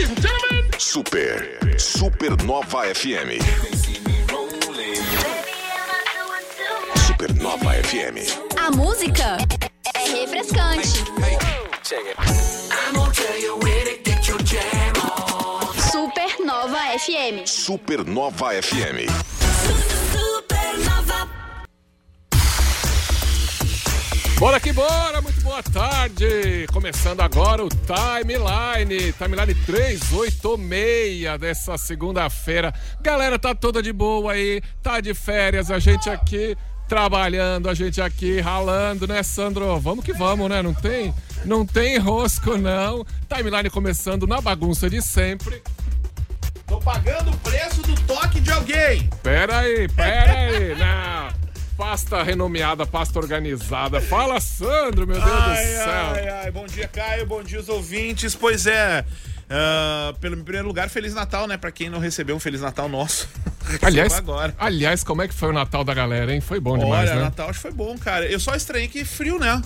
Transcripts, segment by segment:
Ladies and gentlemen. Super, Supernova FM. Supernova FM. A música é refrescante. Supernova FM. Supernova FM. Bora que bora, muito boa tarde. Começando agora o Timeline, Timeline 386 dessa segunda-feira. Galera, tá toda de boa aí, tá de férias, a gente aqui trabalhando, a gente aqui ralando, né, Sandro? Vamos que vamos, né? Não tem, não tem rosco não. Timeline começando na bagunça de sempre. Tô pagando o preço do toque de alguém. Pera aí, pera aí, não. Pasta renomeada, pasta organizada. Fala, Sandro, meu Deus ai, do céu. ai, ai. Bom dia, Caio. Bom dia, os ouvintes. Pois é. ah, pelo em primeiro lugar, Feliz Natal, né? Pra quem não recebeu um Feliz Natal nosso. Aliás, agora. aliás, como é que foi o Natal da galera, hein? Foi bom demais, Olha, né? Natal acho que foi bom, cara. Eu só estranhei que frio, né?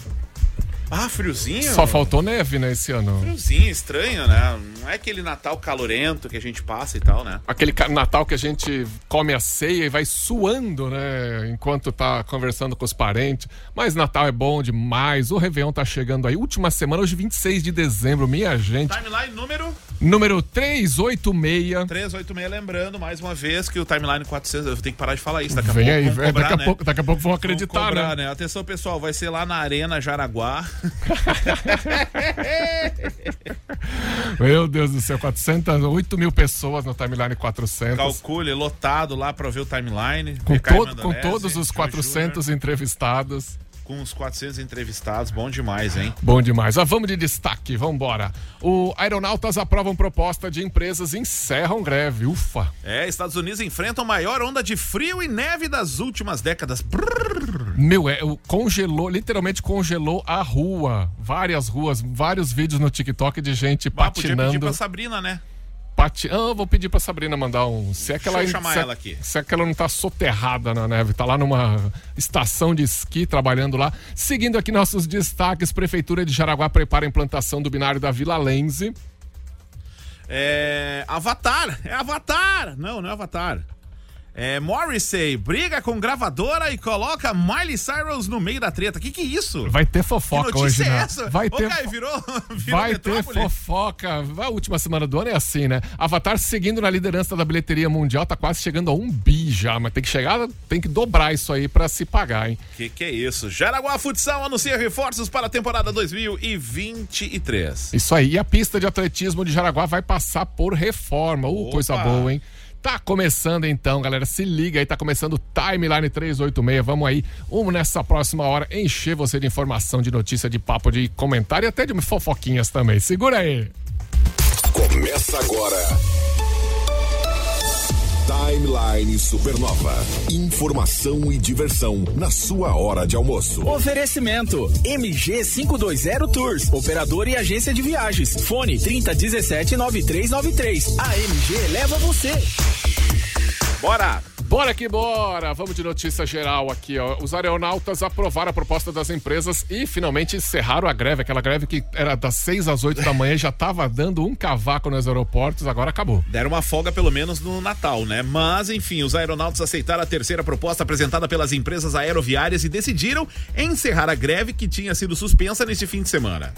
Ah, friozinho? Só faltou neve, né, esse ano. Friozinho, estranho, né? Não é aquele Natal calorento que a gente passa e tal, né? Aquele Natal que a gente come a ceia e vai suando, né? Enquanto tá conversando com os parentes. Mas Natal é bom demais. O Réveillon tá chegando aí. Última semana, hoje 26 de dezembro, minha gente. Timeline número Número 386. 386, lembrando mais uma vez que o Timeline 400, eu tenho que parar de falar isso daqui a Vem pouco. aí, cobrar, daqui, a né? pouco, daqui a pouco vão acreditar, cobrar, né? né? Atenção, pessoal, vai ser lá na Arena Jaraguá. Meu Deus do céu, 400, 8 mil pessoas no timeline 400. Calcule, lotado lá pra ver o Timeline. Com, todo- com todos os Joe 400 Júnior, entrevistados. Com os 400 entrevistados, bom demais, hein? Bom demais. Ah, vamos de destaque, vamos embora. O Aeronautas aprovam proposta de empresas e encerram greve. Ufa. É, Estados Unidos enfrentam a maior onda de frio e neve das últimas décadas. Brrr. Meu, é, congelou, literalmente congelou a rua. Várias ruas, vários vídeos no TikTok de gente Ah, podia pedir patinando. pra Sabrina, né? Pati... Ah, vou pedir pra Sabrina mandar um. Se é que Deixa ela, eu chamar se é- ela aqui. Se é que ela não tá soterrada na neve, tá lá numa estação de esqui trabalhando lá. Seguindo aqui nossos destaques: Prefeitura de Jaraguá prepara a implantação do binário da Vila Lenze. É. Avatar! É Avatar! Não, não é Avatar. É Morrissey briga com gravadora e coloca Miley Cyrus no meio da treta. Que que é isso? Vai ter Que fofoca notícia hoje, é né? essa? Vai Ô, ter. Virou, virou Vai ter metrópole? fofoca. A última semana do ano é assim, né? Avatar seguindo na liderança da bilheteria mundial, tá quase chegando a um bi já, mas tem que chegar, tem que dobrar isso aí pra se pagar, hein? Que que é isso? Jaraguá Futsal anuncia reforços para a temporada 2023. Isso aí. E a pista de atletismo de Jaraguá vai passar por reforma. Uh, Opa! coisa boa, hein? Tá começando então, galera. Se liga aí, tá começando o Timeline 386. Vamos aí, vamos nessa próxima hora encher você de informação, de notícia, de papo, de comentário e até de fofoquinhas também. Segura aí. Começa agora. Timeline Supernova. Informação e diversão na sua hora de almoço. Oferecimento MG 520 Tours, operador e agência de viagens. Fone 3017 9393. A MG leva você. Bora! Bora que bora! Vamos de notícia geral aqui, ó. Os aeronautas aprovaram a proposta das empresas e finalmente encerraram a greve. Aquela greve que era das 6 às 8 da manhã e já tava dando um cavaco nos aeroportos, agora acabou. Deram uma folga pelo menos no Natal, né? Mas, enfim, os aeronautas aceitaram a terceira proposta apresentada pelas empresas aeroviárias e decidiram encerrar a greve que tinha sido suspensa neste fim de semana.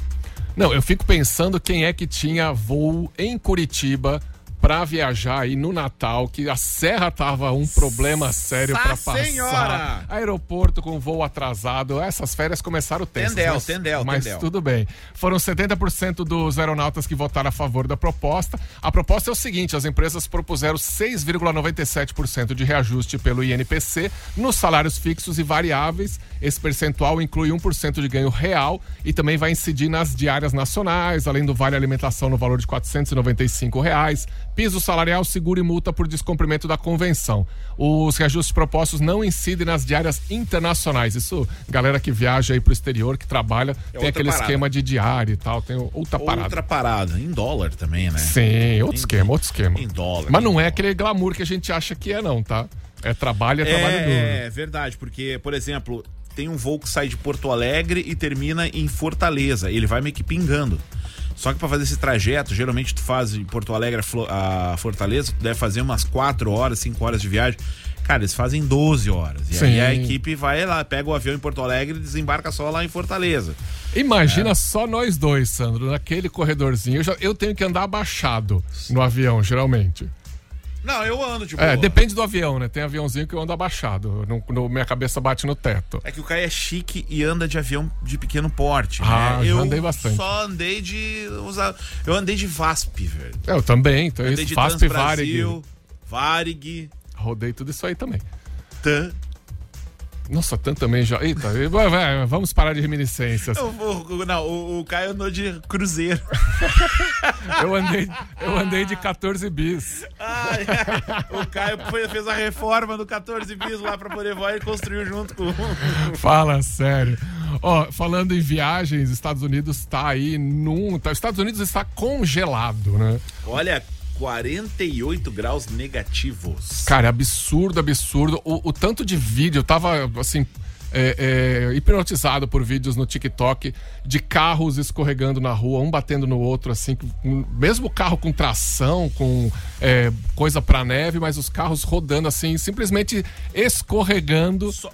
Não, eu fico pensando quem é que tinha voo em Curitiba pra viajar aí no Natal, que a serra tava um problema sério pra passar. senhora! Aeroporto com voo atrasado. Essas férias começaram tensas. Tendel, mas, tendel, mas tendel. tudo bem. Foram 70% dos aeronautas que votaram a favor da proposta. A proposta é o seguinte, as empresas propuseram 6,97% de reajuste pelo INPC nos salários fixos e variáveis. Esse percentual inclui 1% de ganho real e também vai incidir nas diárias nacionais, além do vale alimentação no valor de 495 reais, piso salarial, seguro e multa por descumprimento da convenção. Os reajustes propostos não incidem nas diárias internacionais. Isso, galera que viaja aí pro exterior, que trabalha, tem outra aquele parada. esquema de diária e tal, tem outra parada. Outra parada, em dólar também, né? Sim, outro esquema, outro esquema. Em dólar. Mas não em é aquele glamour que a gente acha que é, não, tá? É trabalho, é, trabalho duro. É, é verdade, porque, por exemplo, tem um voo que sai de Porto Alegre e termina em Fortaleza. Ele vai meio que pingando. Só que pra fazer esse trajeto, geralmente tu faz de Porto Alegre a Fortaleza, tu deve fazer umas 4 horas, 5 horas de viagem. Cara, eles fazem 12 horas. E Sim. aí a equipe vai lá, pega o avião em Porto Alegre e desembarca só lá em Fortaleza. Imagina só nós dois, Sandro, naquele corredorzinho. Eu, já, eu tenho que andar abaixado no avião, geralmente. Não, eu ando, tipo. É, depende do avião, né? Tem aviãozinho que eu ando abaixado. No, no- minha cabeça bate no teto. É que o Caio é chique e anda de avião de pequeno porte. Ah, né? Eu andei bastante. só andei de. usar- Eu andei de VASP, velho. Eu também, então Andei isso. de Transbrasil, Varig. Varig, Rodei tudo isso aí também. TAM. Nossa, tanto também já. Eita, vamos parar de reminiscências. Eu vou- Não, o, o Caio andou de cruzeiro. Eu andei, eu andei de 14 bis. O Caio foi- fez a reforma do 14 bis lá pra poder voar e construiu junto com. Fala sério. Ó, falando em viagens, Estados Unidos tá aí num. Tá, Estados Unidos está congelado, né? Olha, 48 graus negativos. Cara, absurdo, absurdo. O, o tanto de vídeo, eu tava assim. é, é, hipnotizado por vídeos no TikTok de carros escorregando na rua, um batendo no outro, assim, mesmo carro com tração, com é, coisa pra neve, mas os carros rodando assim, simplesmente escorregando. Só,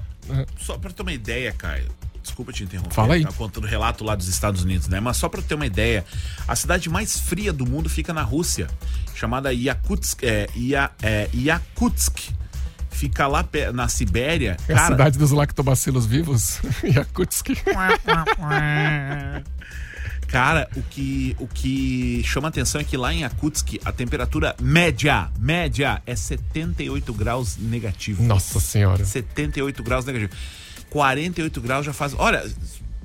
só pra ter uma ideia, Caio. Desculpa te interromper. Fala aí. Tá contando o relato lá dos Estados Unidos, né? Mas só pra ter uma ideia, a cidade mais fria do mundo fica na Rússia, chamada Yakutsk. É, Ia- é, Yakutsk. Fica lá na Sibéria. É a cidade dos lactobacilos vivos, Yakutsk. Cara, o que, o que chama atenção é que lá em Yakutsk a temperatura média, média, é 78 graus negativo. Nossa senhora. 78 graus negativo. 48 graus já faz. Olha,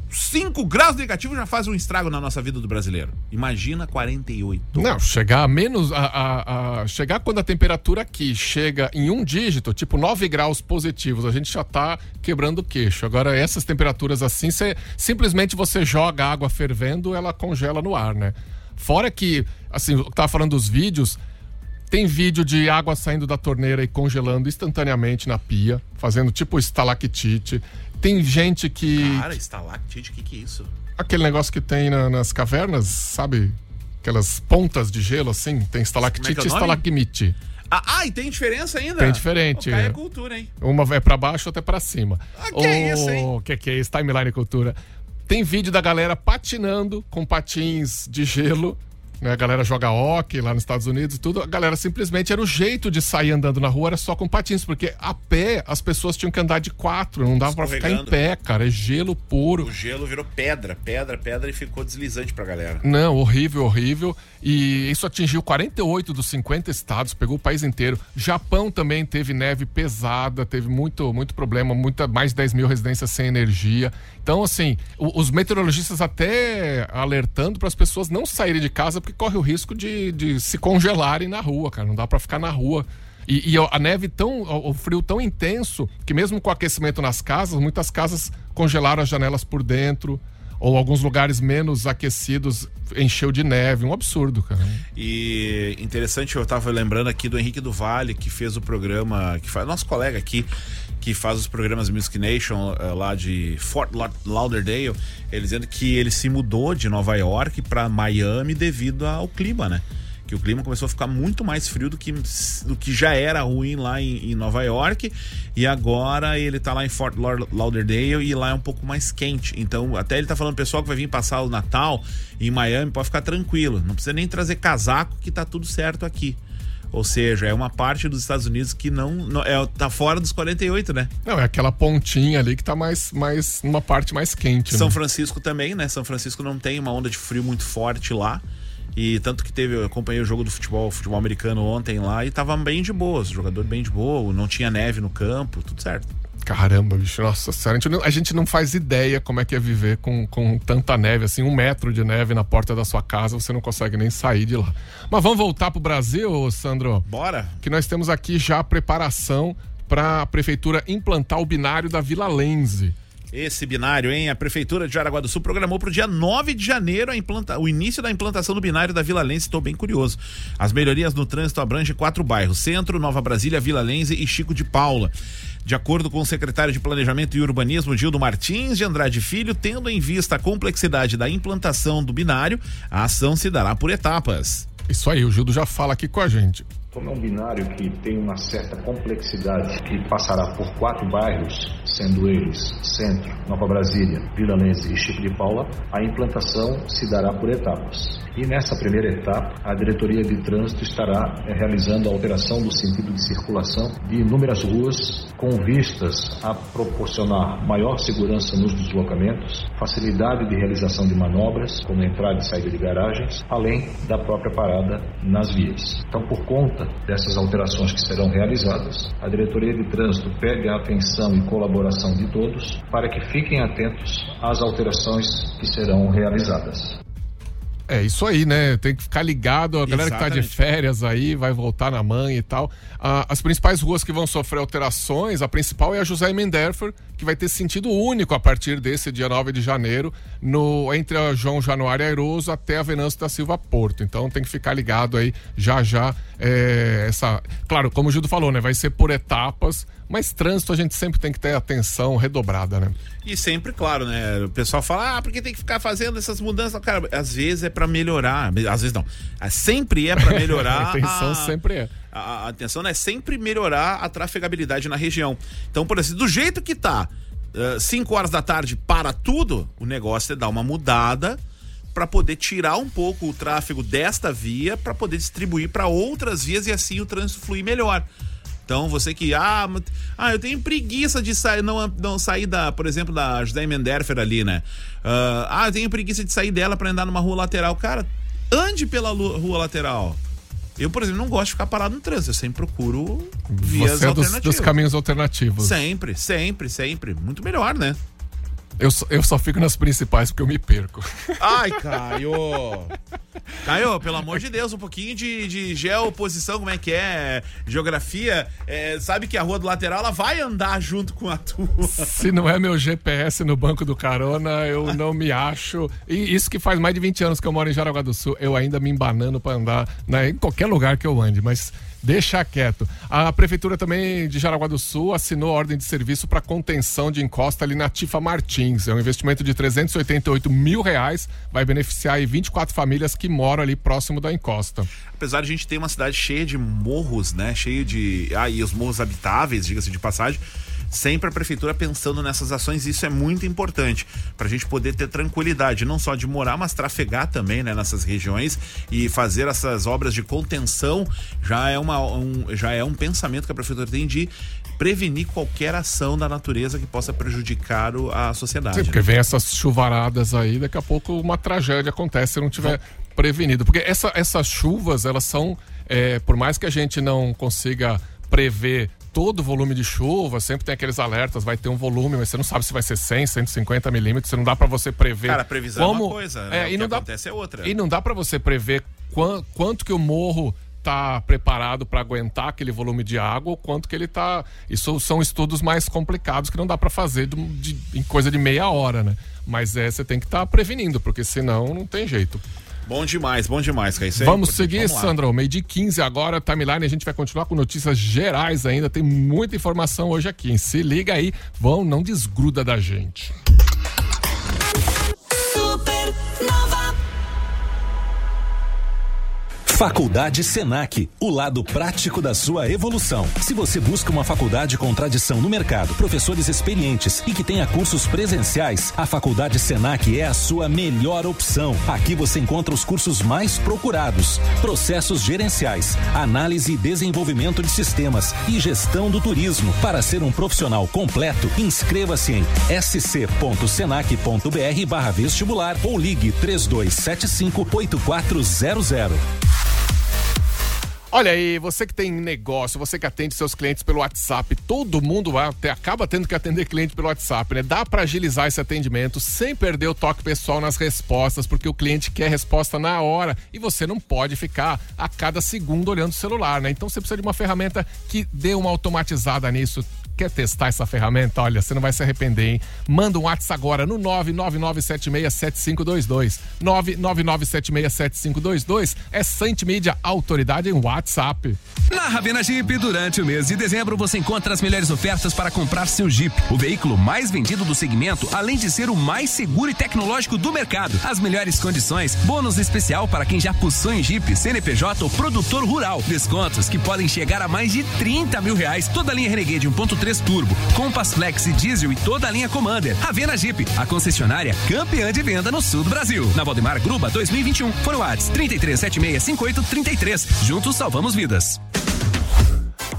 5 graus negativo já faz um estrago na nossa vida do brasileiro. Imagina 48. Não, chegar a menos. A, a- a- chegar quando a temperatura aqui chega em um dígito, tipo 9 graus positivos, a gente já tá quebrando o queixo. Agora, essas temperaturas assim, simplesmente você joga água fervendo, ela congela no ar, né? Fora que, assim, eu tava falando dos vídeos. Tem vídeo de água saindo da torneira e congelando instantaneamente na pia, fazendo tipo estalactite. Tem gente que. Cara, estalactite, o que, que é isso? Aquele negócio que tem na- nas cavernas, sabe? Aquelas pontas de gelo assim, tem estalactite é é e estalagmite. Ah, ah, e tem diferença ainda? Tem diferente, Caio é. é cultura, hein? Uma vai pra baixo, outra é pra cima. Ah, que é isso, hein? Que que é isso? Timeline cultura. Tem vídeo da galera patinando com patins de gelo. Né? A galera joga hockey lá nos Estados Unidos e tudo. A galera simplesmente era o jeito de sair andando na rua, era só com patins, porque a pé as pessoas tinham que andar de quatro, não dava pra ficar em pé, cara. É gelo puro. O gelo virou pedra, pedra, pedra e ficou deslizante pra galera. Não, horrível, horrível. E isso atingiu 48 dos 50 estados, pegou o país inteiro. Japão também teve neve pesada, teve muito, muito problema, muita, mais de 10 mil residências sem energia. Então, assim, os meteorologistas até alertando para as pessoas não saírem de casa, porque corre o risco de, de se congelarem na rua, cara. Não dá para ficar na rua. E, e a neve tão. O frio tão intenso que, mesmo com aquecimento nas casas, muitas casas congelaram as janelas por dentro. Ou alguns lugares menos aquecidos encheu de neve. Um absurdo, cara. E interessante, eu tava lembrando aqui do Henrique do Vale, que fez o programa, que faz nosso colega aqui, que faz os programas Music Nation eh, lá de Fort La- Lauderdale, ele dizendo que ele se mudou de Nova York para Miami devido ao clima, né? Que o clima começou a ficar muito mais frio do que, do que já era ruim lá em, em Nova York. E agora ele tá lá em Fort Lau- Lauderdale e lá é um pouco mais quente. Então, até ele tá falando, pessoal que vai vir passar o Natal em Miami, pode ficar tranquilo. Não precisa nem trazer casaco, que tá tudo certo aqui. Ou seja, é uma parte dos Estados Unidos que não, não é, tá fora dos 48, né? Não, é aquela pontinha ali que tá mais, mais numa parte mais quente. São né? Francisco também, né? São Francisco não tem uma onda de frio muito forte lá. E tanto que teve, eu acompanhei o jogo do futebol, futebol americano ontem lá e tava bem de boa, jogador bem de boa, não tinha neve no campo, tudo certo. Caramba, bicho, nossa senhora. A gente, não, a gente não faz ideia como é que é viver com, com tanta neve, assim, um metro de neve na porta da sua casa, você não consegue nem sair de lá. Mas vamos voltar pro Brasil, Sandro? Bora? que nós temos aqui já a preparação para a prefeitura implantar o binário da Vila Lense. Esse binário, hein? A Prefeitura de Jaraguá do Sul programou para o dia 9 de janeiro implanta... o início da implantação do binário da Vila Lense. Estou bem curioso. As melhorias no trânsito abrangem quatro bairros: Centro, Nova Brasília, Vila Lense e Chico de Paula. De acordo com o secretário de Planejamento e Urbanismo, Gildo Martins de Andrade Filho, tendo em vista a complexidade da implantação do binário, a ação se dará por etapas. Isso aí, o Gildo já fala aqui com a gente. Como é um binário que tem uma certa complexidade, que passará por quatro bairros, sendo eles Centro, Nova Brasília, Vila Lense e Chico de Paula, a implantação se dará por etapas. E nessa primeira etapa, a Diretoria de Trânsito estará eh, realizando a alteração do sentido de circulação de inúmeras ruas com vistas a proporcionar maior segurança nos deslocamentos, facilidade de realização de manobras, como entrada e saída de garagens, além da própria parada nas vias. Então, por conta dessas alterações que serão realizadas, a Diretoria de Trânsito pede a atenção e colaboração de todos para que fiquem atentos às alterações que serão realizadas. É isso aí, né? Tem que ficar ligado. A galera que tá de férias aí vai voltar na mãe e tal. Ah, as principais ruas que vão sofrer alterações, a principal é a José Menderfer, que vai ter sentido único a partir desse dia 9 de janeiro, no, entre a João Januário Airoso até a Venâncio da Silva Porto. Então tem que ficar ligado aí já já. É, essa... Claro, como o Gildo falou, né? Vai ser por etapas mas trânsito a gente sempre tem que ter atenção redobrada, né? E sempre, claro, né? O pessoal fala, ah, porque tem que ficar fazendo essas mudanças? Cara, às vezes é para melhorar, às vezes não. É, sempre é para melhorar. a atenção a, sempre é. A, a atenção é sempre melhorar a trafegabilidade na região. Então, por assim, do jeito que tá, 5 uh, horas da tarde para tudo, o negócio é dar uma mudada para poder tirar um pouco o tráfego desta via para poder distribuir para outras vias e assim o trânsito fluir melhor. Então, você que, ah, ah eu tenho preguiça de sair, não, não sair da, por exemplo, da José Menderfer ali, né? Uh, ah, eu tenho preguiça de sair dela para andar numa rua lateral. Cara, ande pela rua lateral. Eu, por exemplo, não gosto de ficar parado no trânsito. Eu sempre procuro vias Você é dos, dos caminhos alternativos. Sempre, sempre, sempre. Muito melhor, né? Eu, eu só fico nas principais porque eu me perco. Ai, Caio! Caio, pelo amor de Deus, um pouquinho de, de geoposição, como é que é? Geografia. É, sabe que a rua do lateral ela vai andar junto com a tua. Se não é meu GPS no banco do carona, eu não me acho. E isso que faz mais de 20 anos que eu moro em Jaraguá do Sul, eu ainda me embanando para andar né, em qualquer lugar que eu ande, mas Deixa quieto. A Prefeitura também de Jaraguá do Sul assinou ordem de serviço para contenção de encosta ali na Tifa Martins. É um investimento de 388 mil reais, vai beneficiar aí 24 famílias que moram ali próximo da encosta. Apesar de a gente ter uma cidade cheia de morros, né? Cheio de. Ah, e os morros habitáveis, diga-se de passagem sempre a prefeitura pensando nessas ações, isso é muito importante para a gente poder ter tranquilidade, não só de morar, mas trafegar também né, nessas regiões e fazer essas obras de contenção já é, uma, um, já é um pensamento que a prefeitura tem de prevenir qualquer ação da natureza que possa prejudicar o, a sociedade. Sim, porque vem essas chuvaradas aí, daqui a pouco uma tragédia acontece se não tiver prevenido. Porque essa, essas chuvas, elas são, é, por mais que a gente não consiga prever todo o volume de chuva, sempre tem aqueles alertas, vai ter um volume, mas você não sabe se vai ser 100, 150 milímetros, você não dá para você prever. Cara, previsão como... é uma coisa, né? É, e não dá... acontece é outra. E não dá para você prever quant... quanto que o morro está preparado para aguentar aquele volume de água ou quanto que ele está. Isso são estudos mais complicados que não dá para fazer de, de, em coisa de meia hora, né? Mas é, você tem que estar tá prevenindo, porque senão não tem jeito. Bom demais, bom demais, Caicê. Vamos seguir, Vamos Sandro. Meio de 15 agora, timeline. A gente vai continuar com notícias gerais ainda. Tem muita informação hoje aqui. Se liga aí, vão, não desgruda da gente. Faculdade Senac, o lado prático da sua evolução. Se você busca uma faculdade com tradição no mercado, professores experientes e que tenha cursos presenciais, a Faculdade Senac é a sua melhor opção. Aqui você encontra os cursos mais procurados: processos gerenciais, análise e desenvolvimento de sistemas e gestão do turismo. Para ser um profissional completo, inscreva-se em sc.senac.br/vestibular ou ligue 3275 8400. Olha aí, você que tem negócio, você que atende seus clientes pelo WhatsApp, todo mundo até acaba tendo que atender cliente pelo WhatsApp, né? Dá para agilizar esse atendimento sem perder o toque pessoal nas respostas, porque o cliente quer resposta na hora e você não pode ficar a cada segundo olhando o celular, né? Então você precisa de uma ferramenta que dê uma automatizada nisso Quer testar essa ferramenta? Olha, você não vai se arrepender, hein? Manda um WhatsApp agora no 999767522. 999767522 é Saint Media Autoridade em WhatsApp. Na Ravena Jeep, durante o mês de dezembro, você encontra as melhores ofertas para comprar seu Jeep. O veículo mais vendido do segmento, além de ser o mais seguro e tecnológico do mercado. As melhores condições, bônus especial para quem já possui Jeep, CNPJ ou produtor rural. Descontos que podem chegar a mais de 30 mil reais. Toda a linha Renegade 1.3 Turbo, Compass Flex e Diesel e toda a linha Commander. Ravena Jeep, a concessionária campeã de venda no sul do Brasil. Na Valdemar Gruba 2021. Fone Whats 33765833. Juntos salvamos vidas.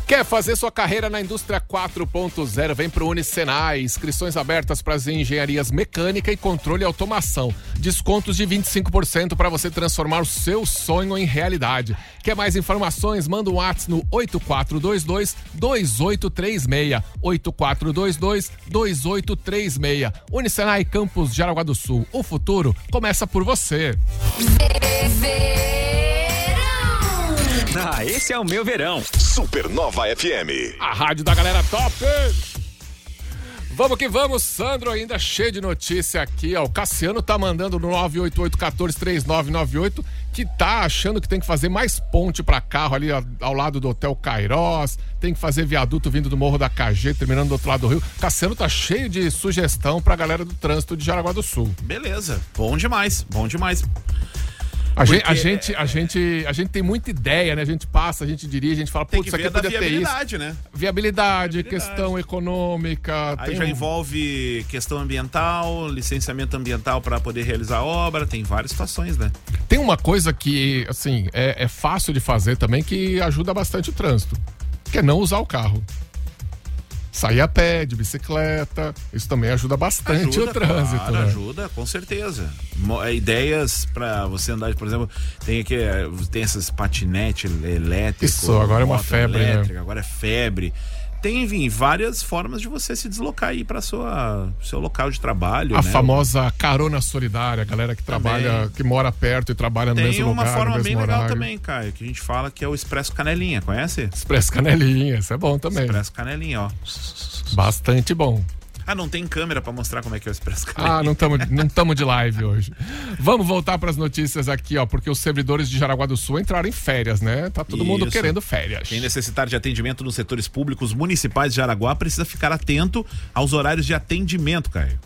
Quer fazer sua carreira na indústria 4.0? Vem pro Unicenai. Inscrições abertas para as engenharias mecânica e controle e automação. Descontos de 25% para você transformar o seu sonho em realidade. Quer mais informações? Manda um WhatsApp no 8422 2836. 8422 2836. Unicenai Campus Jaraguá do Sul. O futuro começa por você. Ah, esse é o meu verão. Supernova FM. A rádio da galera top. Vamos que vamos, Sandro, ainda cheio de notícia aqui, ó. O Cassiano tá mandando no 988-143998 que tá achando que tem que fazer mais ponte para carro ali ao, ao lado do Hotel Cairós, tem que fazer viaduto vindo do Morro da KG, terminando do outro lado do Rio. Cassiano tá cheio de sugestão pra galera do trânsito de Jaraguá do Sul. Beleza, bom demais, bom demais. A, gente, a, gente, a, gente, a gente tem muita ideia, né? A gente passa, a gente dirige, a gente fala, putz, que isso aqui podia ter isso. viabilidade, né? Viabilidade, Viabilidade. questão econômica. Aí já um- envolve questão ambiental, licenciamento ambiental para poder realizar a obra, tem várias situações, né? Tem uma coisa que, assim, é, é fácil de fazer também que ajuda bastante o trânsito, que é não usar o carro. Sair a pé, de bicicleta, isso também ajuda bastante o trânsito, claro, né? ajuda, com certeza. É, Ideias para você andar, por exemplo, tem aqui, é, tem essas patinete elétrico. Isso, agora é uma febre, né? elétrica, Agora é febre. Tem, enfim, várias formas de você se deslocar aí para sua seu local de trabalho, A né? famosa carona solidária, a galera que trabalha, que mora perto e trabalha no Tem mesmo uma lugar, no forma mesmo bem legal horário. também, Caio, que a gente fala que é o Expresso Canelinha, conhece? Expresso Canelinha, isso é bom também. Expresso Canelinha, ó. Bastante bom. Ah, não tem câmera pra mostrar como é que é o Canelinha. Ah, não estamos não tamo de live hoje. Vamos voltar para as notícias aqui, ó, porque os servidores de Jaraguá do Sul entraram em férias, né? Tá todo mundo Isso. querendo férias. Quem necessitar de atendimento nos setores públicos municipais de Jaraguá precisa ficar atento aos horários de atendimento, Caio.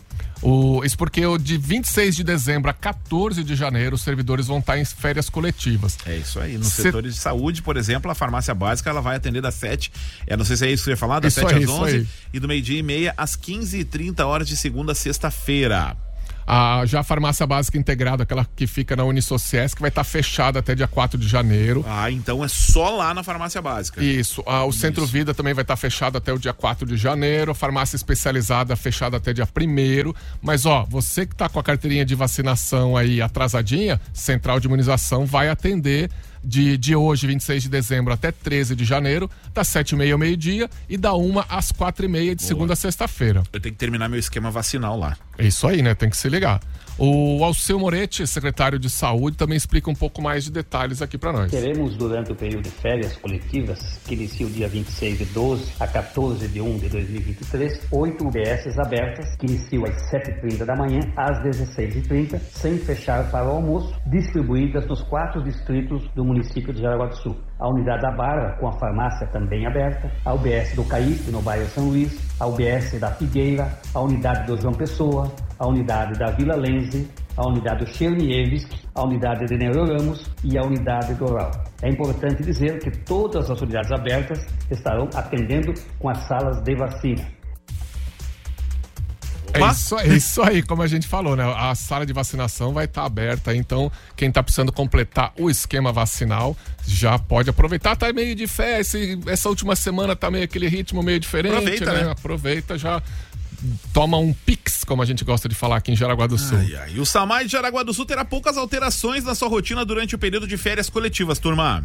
O, isso porque o de 26 de dezembro a 14 de janeiro, os servidores vão estar em férias coletivas. É isso aí. Nos Cê- setores de saúde, por exemplo, a farmácia básica ela vai atender das 7. Eu não sei se é isso que você ia falar, das Isso 7 aí, às isso 11 aí. e do meio-dia e meia às 15h30 horas de segunda a sexta-feira. A, já a farmácia básica integrada, aquela que fica na Unisociesc, vai estar fechada até dia 4 de janeiro. Ah, então é só lá na farmácia básica. Isso. Ah, o Centro Vida também vai estar fechado até o dia 4 de janeiro. A farmácia especializada fechada até dia 1 Mas, ó, você que tá com a carteirinha de vacinação aí atrasadinha, Central de Imunização vai atender de, de hoje, 26 de dezembro, até 13 de janeiro, das 7h30 ao meio-dia e da 1 às 4h30 de segunda a sexta-feira. Eu tenho que terminar meu esquema vacinal lá. É isso aí, né? Tem que se ligar. O Alceu Moretti, secretário de Saúde, também explica um pouco mais de detalhes aqui para nós. Teremos durante o período de férias coletivas, que inicia o dia 26 de 12 a 14 de 1 de 2023, oito UBSs abertas, que iniciam às 7h30 da manhã às 16h30, sem fechar para o almoço, distribuídas nos quatro distritos do município de Jaraguá do Sul. A unidade da Barra, com a farmácia também aberta, a UBS do Caíque, no bairro São Luís, a UBS da Figueira, a unidade do João Pessoa, a unidade da Vila Lenze, a unidade do Chernievsk, a unidade de Nero Ramos e a unidade do Oral. É importante dizer que todas as unidades abertas estarão atendendo com as salas de vacina. É isso, é isso aí, como a gente falou, né? A sala de vacinação vai estar aberta, então quem está precisando completar o esquema vacinal já pode aproveitar. Tá meio de fé, esse- essa última semana tá meio aquele ritmo meio diferente, Aproveita, né? né? Aproveita, já toma um pix, como a gente gosta de falar aqui em Jaraguá do Sul. Ai, ai. E o Samai de Jaraguá do Sul terá poucas alterações na sua rotina durante o período de férias coletivas, turma.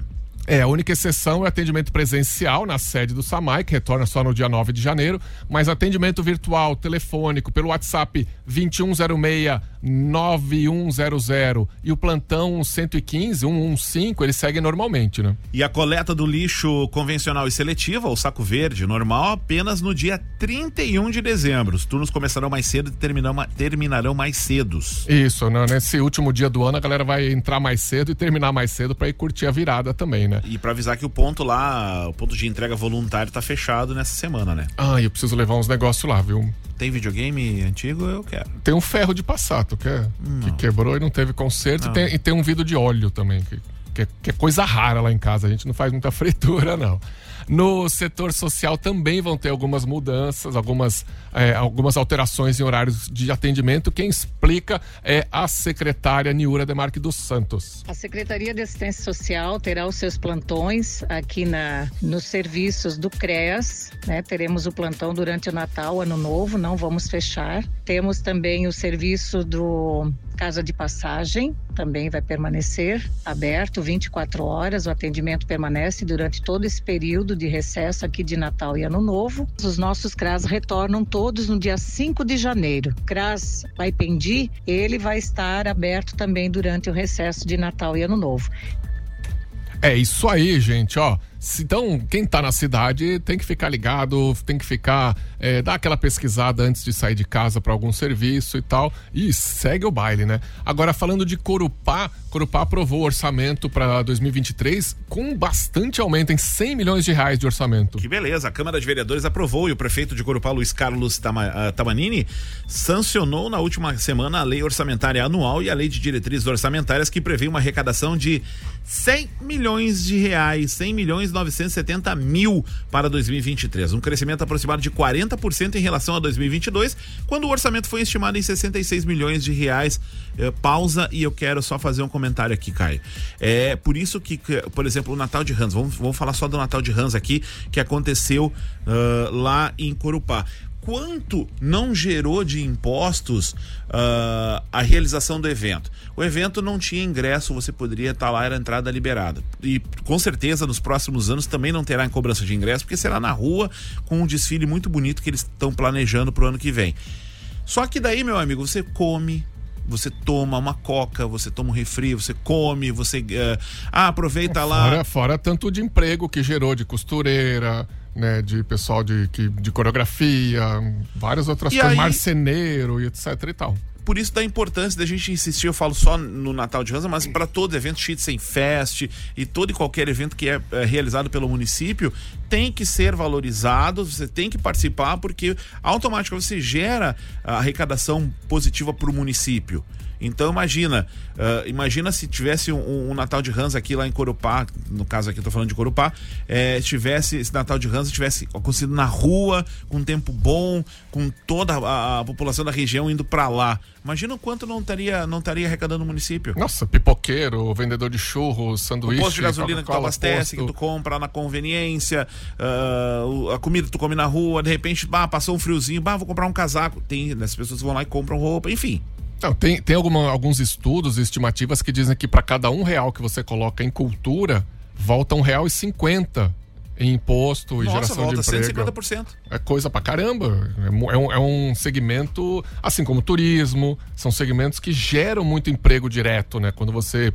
É, a única exceção é o atendimento presencial na sede do SAMAI, que retorna só no dia 9 de janeiro, mas atendimento virtual, telefônico, pelo WhatsApp 2106-9100 e o plantão 115, 115, ele segue normalmente, né? E a coleta do lixo convencional e seletiva, o saco verde, normal, apenas no dia 31 de dezembro. Os turnos começarão mais cedo e terminarão, terminarão mais cedos. Isso, né? nesse último dia do ano a galera vai entrar mais cedo e terminar mais cedo para ir curtir a virada também, né? E para avisar que o ponto lá, o ponto de entrega voluntário tá fechado nessa semana, né? Ah, eu preciso levar uns negócios lá, viu? Tem videogame antigo? Eu quero. Tem um ferro de passar, tu quer? Que quebrou e não teve conserto. E tem, e tem, um vidro de óleo também, que, que, é, que é coisa rara lá em casa. A gente não faz muita fritura, não. No setor social também vão ter algumas mudanças, algumas, é, algumas alterações em horários de atendimento. Quem explica é a secretária Niura Demarque dos Santos. A Secretaria de Assistência Social terá os seus plantões aqui na, nos serviços do CREAS. Né? Teremos o plantão durante o Natal, Ano Novo, não vamos fechar. Temos também o serviço do Casa de Passagem também vai permanecer aberto 24 horas. O atendimento permanece durante todo esse período de recesso aqui de Natal e Ano Novo. Os nossos CRAS retornam todos no dia 5 de janeiro. CRAS Paipendi, ele vai estar aberto também durante o recesso de Natal e Ano Novo. É isso aí, gente, ó. Então, quem tá na cidade tem que ficar ligado, tem que ficar, é, dar aquela pesquisada antes de sair de casa para algum serviço e tal. E segue o baile, né? Agora, falando de Corupá, Corupá aprovou o orçamento para 2023 com bastante aumento, em 100 milhões de reais de orçamento. Que beleza, a Câmara de Vereadores aprovou e o prefeito de Corupá, Luiz Carlos ah, Tamanini, sancionou na última semana a lei orçamentária anual e a lei de diretrizes orçamentárias que prevê uma arrecadação de 100 milhões de reais, 100 milhões 970 mil para 2023, um crescimento aproximado de 40% em relação a 2022, quando o orçamento foi estimado em 66 milhões de reais. Eh, pausa e eu quero só fazer um comentário aqui, Caio. É por isso que, por exemplo, o Natal de Rans, vamos, vamos falar só do Natal de Rans aqui, que aconteceu uh, lá em Corupá quanto não gerou de impostos uh, a realização do evento. O evento não tinha ingresso, você poderia estar tá lá, era entrada liberada. E com certeza nos próximos anos também não terá cobrança de ingresso, porque será na rua com um desfile muito bonito que eles estão planejando para o ano que vem. Só que daí, meu amigo, você come, você toma uma coca, você toma um refri, você come, você uh, ah, aproveita lá. Fora, fora tanto de emprego que gerou de costureira, né, de pessoal de, de, de coreografia, várias outras e coisas, aí, marceneiro e etc e tal. Por isso da importância da gente insistir, eu falo só no Natal de Ranza, mas para todo evento Shitsen Fest e todo e qualquer evento que é, é realizado pelo município, tem que ser valorizado, você tem que participar, porque automaticamente você gera arrecadação positiva para o município. Então imagina, uh, imagina se tivesse um, um, Natal de Rans aqui lá em Corupá, no caso aqui eu tô falando de Corupá, é, tivesse esse Natal de Rans tivesse acontecido na rua, com tempo bom, com toda a, a população da região indo para lá. Imagina o quanto não estaria não estaria arrecadando o município. Nossa, pipoqueiro, vendedor de churros, sanduíche, o posto de gasolina que tu abastece, posto. que tu compra na conveniência, uh, a comida que tu come na rua, de repente, bah, passou um friozinho, bah, vou comprar um casaco. Tem, as pessoas vão lá e compram roupa, enfim. Não, tem tem alguma, alguns estudos e estimativas que dizem que para cada um real que você coloca em cultura, volta um real e cinquenta em imposto Nossa, e geração volta de emprego. 150%. É coisa pra caramba. É, é um, é um segmento, assim como turismo, são segmentos que geram muito emprego direto, né? Quando você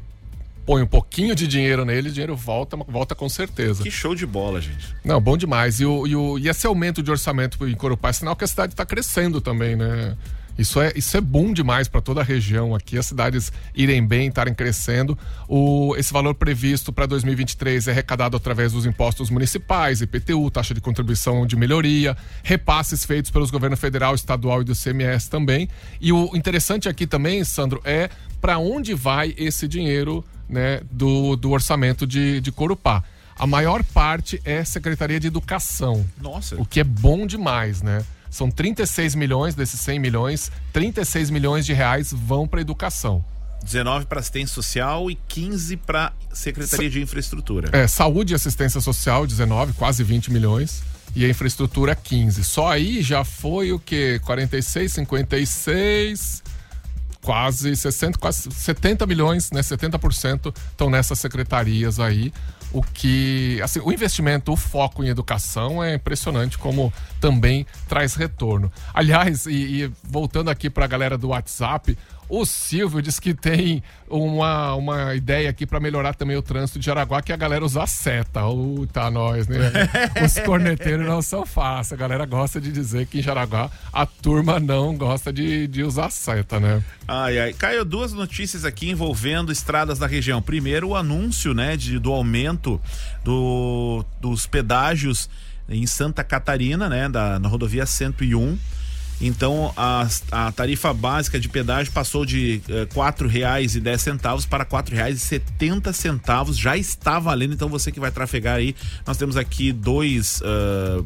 põe um pouquinho de dinheiro nele, o dinheiro volta, volta com certeza. Que show de bola, gente. Não, bom demais. E, o, e, o, e esse aumento de orçamento em Corupá é sinal que a cidade está crescendo também, né? Isso é, isso é bom demais para toda a região aqui, as cidades irem bem, estarem crescendo. O, esse valor previsto para 2023 é arrecadado através dos impostos municipais, IPTU, taxa de contribuição de melhoria, repasses feitos pelos governos federal, estadual e do CMS também. E o interessante aqui também, Sandro, é para onde vai esse dinheiro né, do, do orçamento de, de Corupá. A maior parte é Secretaria de Educação. Nossa. O que é bom demais, né? São 36 milhões desses 100 milhões, 36 milhões de reais vão para educação. 19 para assistência social e 15 para Secretaria de Infraestrutura. É, saúde e assistência social, 19, quase 20 milhões. E a infraestrutura, 15. Só aí já foi o quê? 46, 56, quase 60, quase 70 milhões, né? 70% estão nessas secretarias aí. O que. Assim, o investimento, o foco em educação é impressionante como também traz retorno. Aliás, e, e voltando aqui para a galera do WhatsApp, o Silvio diz que tem uma, uma ideia aqui para melhorar também o trânsito de Jaraguá, que é a galera usar seta. Uh, tá nós, né? Os corneteiros não são fáceis. A galera gosta de dizer que em Jaraguá a turma não gosta de, de usar seta, né? Ai, ai. Caio, duas notícias aqui envolvendo estradas da região. Primeiro, o anúncio, né, de, do aumento do, dos pedágios em Santa Catarina, né, da, na rodovia 101. Então a, a tarifa básica de pedágio passou de eh, e dez centavos para quatro reais setenta centavos. Já está valendo. Então você que vai trafegar aí, nós temos aqui dois. Uh,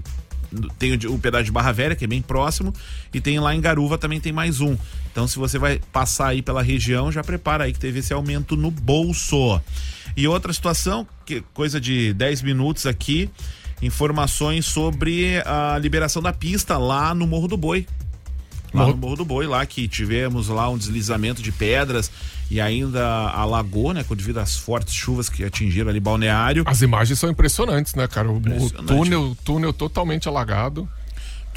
tem o, o pedágio de Barra Velha, que é bem próximo, e tem lá em Garuva também tem mais um. Então, se você vai passar aí pela região, já prepara aí que teve esse aumento no bolso. E outra situação, que coisa de 10 minutos aqui, informações sobre a liberação da pista lá no Morro do Boi. Lá Morro... no Morro do Boi, lá que tivemos lá um deslizamento de pedras e ainda alagou, né? Devido às fortes chuvas que atingiram ali balneário. As imagens são impressionantes, né, cara? O, o túnel, túnel totalmente alagado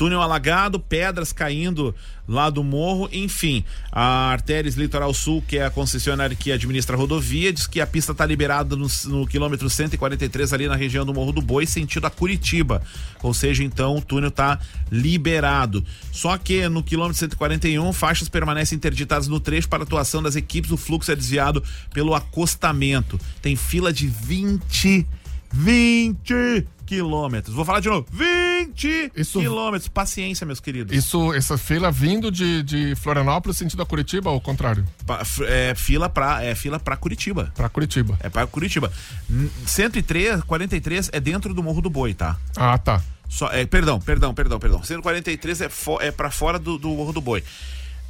túnel alagado, pedras caindo lá do morro, enfim. A Artérias Litoral Sul, que é a concessionária que administra a rodovia, diz que a pista está liberada no, no quilômetro 143 ali na região do Morro do Boi, sentido a Curitiba. Ou seja, então o túnel está liberado. Só que no quilômetro 141, faixas permanecem interditadas no trecho para atuação das equipes, o fluxo é desviado pelo acostamento. Tem fila de 20 20 quilômetros. Vou falar de novo. 20 isso, quilômetros. Paciência, meus queridos. Isso, essa fila vindo de, de Florianópolis sentido a Curitiba ou ao contrário? Pa, é, fila pra, é fila pra Curitiba. Pra Curitiba. É pra Curitiba. 103, 43 é dentro do Morro do Boi, tá? Ah, tá. Só, é, perdão, perdão, perdão, perdão. 143 é, fo, é pra fora do, do Morro do Boi.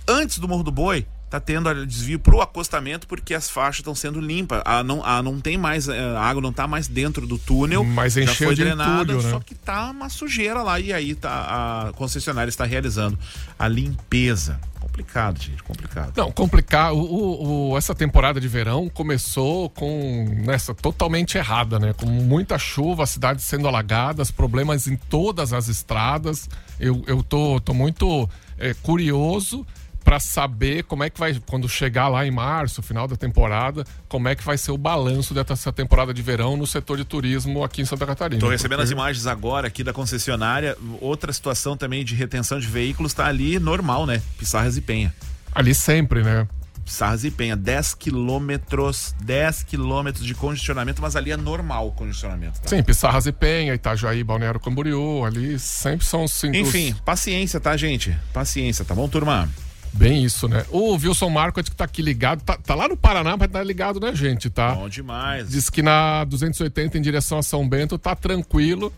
Antes do Morro do Boi, tá tendo desvio pro acostamento porque as faixas estão sendo limpas. A não, a não tem mais, eh, a água não tá mais dentro do túnel. Mas encheu já foi de drenada, entulho, né? só que tá uma sujeira lá e aí tá a concessionária está realizando a limpeza. Complicado, gente, complicado. Não, complicado. O, o, essa temporada de verão começou com nessa totalmente errada, né? Com muita chuva, a cidade sendo alagada, problemas em todas as estradas. Eu, eu tô, tô muito é, curioso para saber como é que vai, quando chegar lá em março, final da temporada, como é que vai ser o balanço dessa temporada de verão no setor de turismo aqui em Santa Catarina. Estou recebendo porque... as imagens agora aqui da concessionária. Outra situação também de retenção de veículos está ali normal, né? Pissarras e Penha. Ali sempre, né? Pissarras e Penha, 10 quilômetros, 10 quilômetros de congestionamento, mas ali é normal o congestionamento. Tá? Sim, Pissarras e Penha, Itajaí, Balneário Camboriú, ali sempre são cinco. Enfim, paciência, tá, gente? Paciência, tá bom, turma? Bem isso, né? O Wilson Marco que tá aqui ligado, tá, tá, lá no Paraná, mas tá ligado na gente, tá? Bom demais. Diz que na 280 em direção a São Bento tá tranquilo,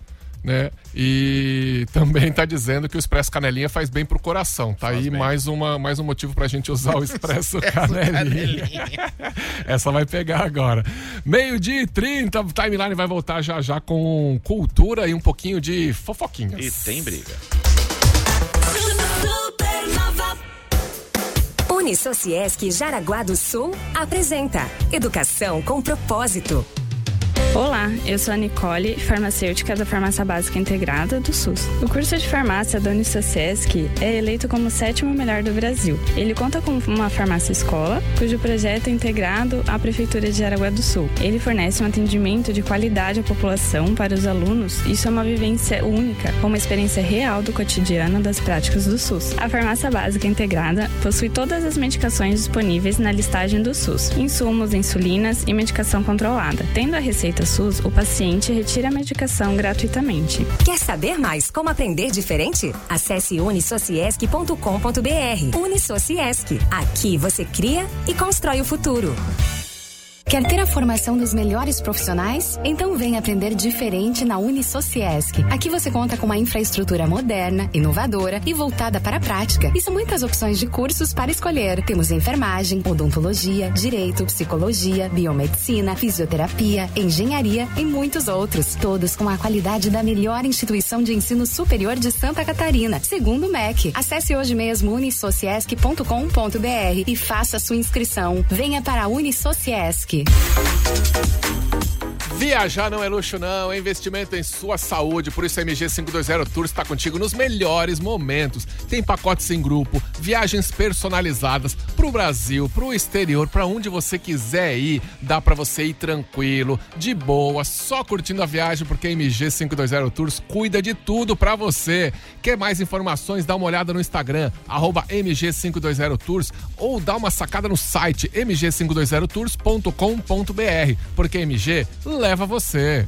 né? E também tá dizendo que o Expresso Canelinha faz bem pro coração. Tá faz aí mais, uma, mais um motivo pra gente usar o Expresso Canelinha. Essa vai pegar agora. Meio-dia e 30, o timeline vai voltar já já com cultura e um pouquinho de fofoquinhas. E tem briga. Unisociesc Jaraguá do Sul apresenta Educação com Propósito. Olá, eu sou a Nicole, farmacêutica da Farmácia Básica Integrada do SUS. O curso de farmácia da Unisociesc é eleito como o sétimo melhor do Brasil. Ele conta com uma farmácia escola, cujo projeto é integrado à Prefeitura de Jaraguá do Sul. Ele fornece um atendimento de qualidade à população para os alunos. Isso é uma vivência única, uma experiência real do cotidiano das práticas do SUS. A Farmácia Básica Integrada possui todas as medicações disponíveis na listagem do SUS, insumos, insulinas e medicação controlada, tendo a receita SUS, o paciente retira a medicação gratuitamente. Quer saber mais como aprender diferente? Acesse unisociesc.com.br. Unisociesc. Aqui você cria e constrói o futuro. Quer ter a formação dos melhores profissionais? Então vem aprender diferente na Unisociesc. Aqui você conta com uma infraestrutura moderna, inovadora e voltada para a prática. E são muitas opções de cursos para escolher. Temos enfermagem, odontologia, direito, psicologia, biomedicina, fisioterapia, engenharia e muitos outros. Todos com a qualidade da melhor instituição de ensino superior de Santa Catarina, segundo o MEC. Acesse hoje mesmo unisociesc.com.br e faça sua inscrição. Venha para a Unisociesc. Viajar não é luxo, não, é investimento em sua saúde. Por isso a MG 520 Tours está contigo nos melhores momentos. Tem pacotes em grupo, viagens personalizadas pro Brasil, pro exterior, para onde você quiser ir. Dá para você ir tranquilo, de boa, só curtindo a viagem, porque a MG 520 Tours cuida de tudo para você. Quer mais informações? Dá uma olhada no Instagram, arroba MG520 Tours, ou dá uma sacada no site mg520tours.com.br, porque a MG leva você.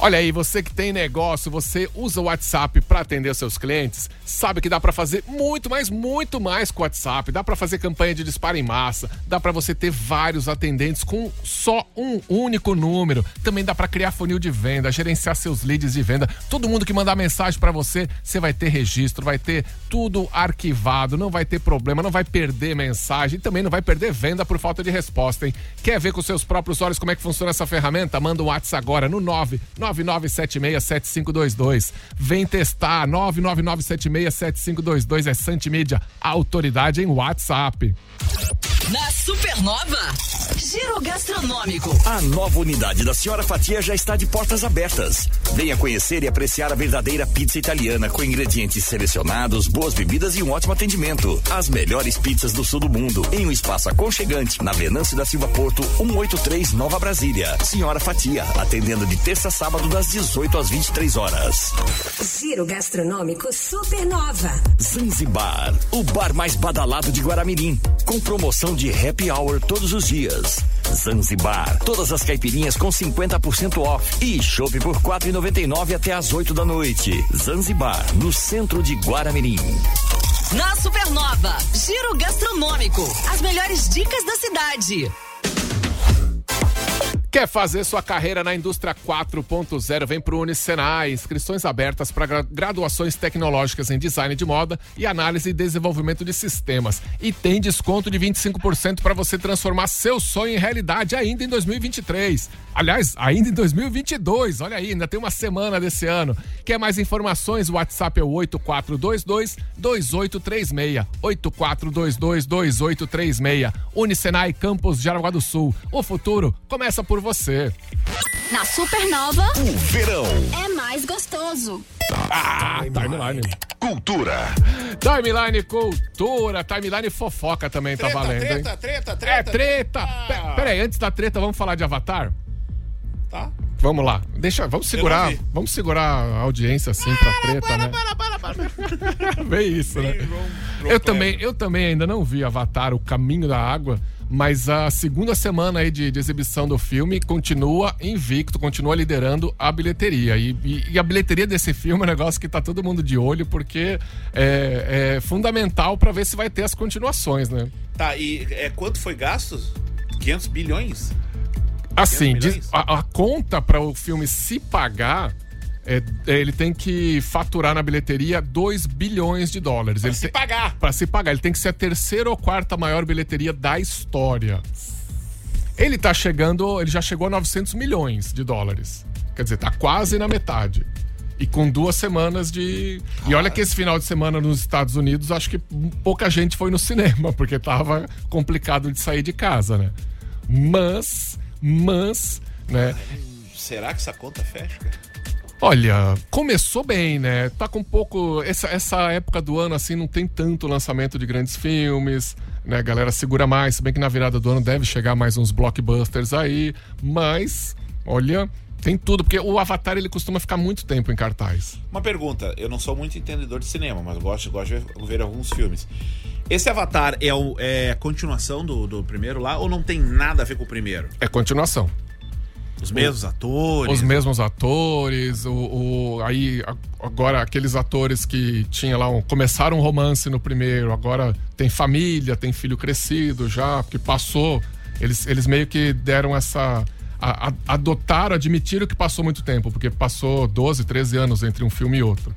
Olha aí, você que tem negócio, você usa o WhatsApp para atender seus clientes, sabe que dá para fazer muito mais, muito mais com o WhatsApp. Dá para fazer campanha de disparo em massa, dá para você ter vários atendentes com só um único número. Também dá para criar funil de venda, gerenciar seus leads de venda. Todo mundo que mandar mensagem para você, você vai ter registro, vai ter tudo arquivado, não vai ter problema, não vai perder mensagem, também não vai perder venda por falta de resposta, hein? Quer ver com seus próprios olhos como é que funciona essa ferramenta? Manda um WhatsApp agora no 9 99767522. Vem testar 999767522 é Santimídia, autoridade em WhatsApp. Na Supernova, Giro Gastronômico. A nova unidade da Senhora Fatia já está de portas abertas. Venha conhecer e apreciar a verdadeira pizza italiana com ingredientes selecionados, boas bebidas e um ótimo atendimento. As melhores pizzas do sul do mundo em um espaço aconchegante na Venâncio da Silva Porto, 183 Nova Brasília. Senhora Fatia, atendendo de terça a sábado das 18 às 23 horas. Giro Gastronômico Supernova. Zanzibar, o bar mais badalado de Guaramirim, com promoção de happy hour todos os dias. Zanzibar, todas as caipirinhas com 50% off e chopp por 4,99 até às 8 da noite. Zanzibar, no centro de Guaramirim. Na Supernova, Giro Gastronômico. As melhores dicas da cidade. Quer fazer sua carreira na indústria 4.0? Vem pro Unicenai. Inscrições abertas para graduações tecnológicas em design de moda e análise e desenvolvimento de sistemas. E tem desconto de 25% para você transformar seu sonho em realidade ainda em 2023. Aliás, ainda em 2022. Olha aí, ainda tem uma semana desse ano. Quer mais informações? O WhatsApp é o 8422 2836. 8422 2836. Unicenai Campus Jaraguá do Sul. O futuro começa por você. Na Supernova, O verão. é mais gostoso. Ah, timeline. Cultura. Timeline cultura, timeline fofoca também tá valendo, hein? Treta, treta, treta. É treta. Pe- Peraí, antes da treta, vamos falar de Avatar? Tá. Vamos lá. Deixa, vamos segurar, vamos segurar a audiência assim pra treta, né? Para, para, para. Bem isso, né? Eu também, eu também ainda não vi Avatar, O Caminho da Água, mas a segunda semana aí de, de exibição do filme continua invicto, continua liderando a bilheteria. E, e- e a bilheteria desse filme é um negócio que tá todo mundo de olho, porque é, é fundamental pra ver se vai ter as continuações, né? Tá, e é, quanto foi gasto? 500 bilhões? Assim, 500 diz- milhões? a, a conta para o filme se pagar, é, é, ele tem que faturar na bilheteria 2 bilhões de dólares. Pra ele se tem- pagar. Pra se pagar. Ele tem que ser a terceira ou quarta maior bilheteria da história. Ele tá chegando, ele já chegou a 900 milhões de dólares. Quer dizer, tá quase na metade. E com duas semanas de. E olha que esse final de semana nos Estados Unidos, acho que pouca gente foi no cinema, porque tava complicado de sair de casa, né? Mas, mas, né? Será que essa conta fecha, cara? Olha, começou bem, né? Tá com um pouco. Essa, essa época do ano, assim, não tem tanto lançamento de grandes filmes, né? A galera segura mais, se bem que na virada do ano deve chegar mais uns blockbusters aí. Mas, olha, tem tudo, porque o Avatar ele costuma ficar muito tempo em cartaz. Uma pergunta, eu não sou muito entendedor de cinema, mas gosto, gosto de ver, ver alguns filmes. Esse Avatar é, o, é a continuação do, do primeiro lá ou não tem nada a ver com o primeiro? É continuação. Os mesmos atores? Os mesmos atores, o, o- aí agora aqueles atores que tinha lá um, começaram um romance no primeiro, agora tem família, tem filho crescido já, porque passou, eles, eles meio que deram essa a- a- adotaram, admitiram que passou muito tempo, porque passou 12, 13 anos entre um filme e outro.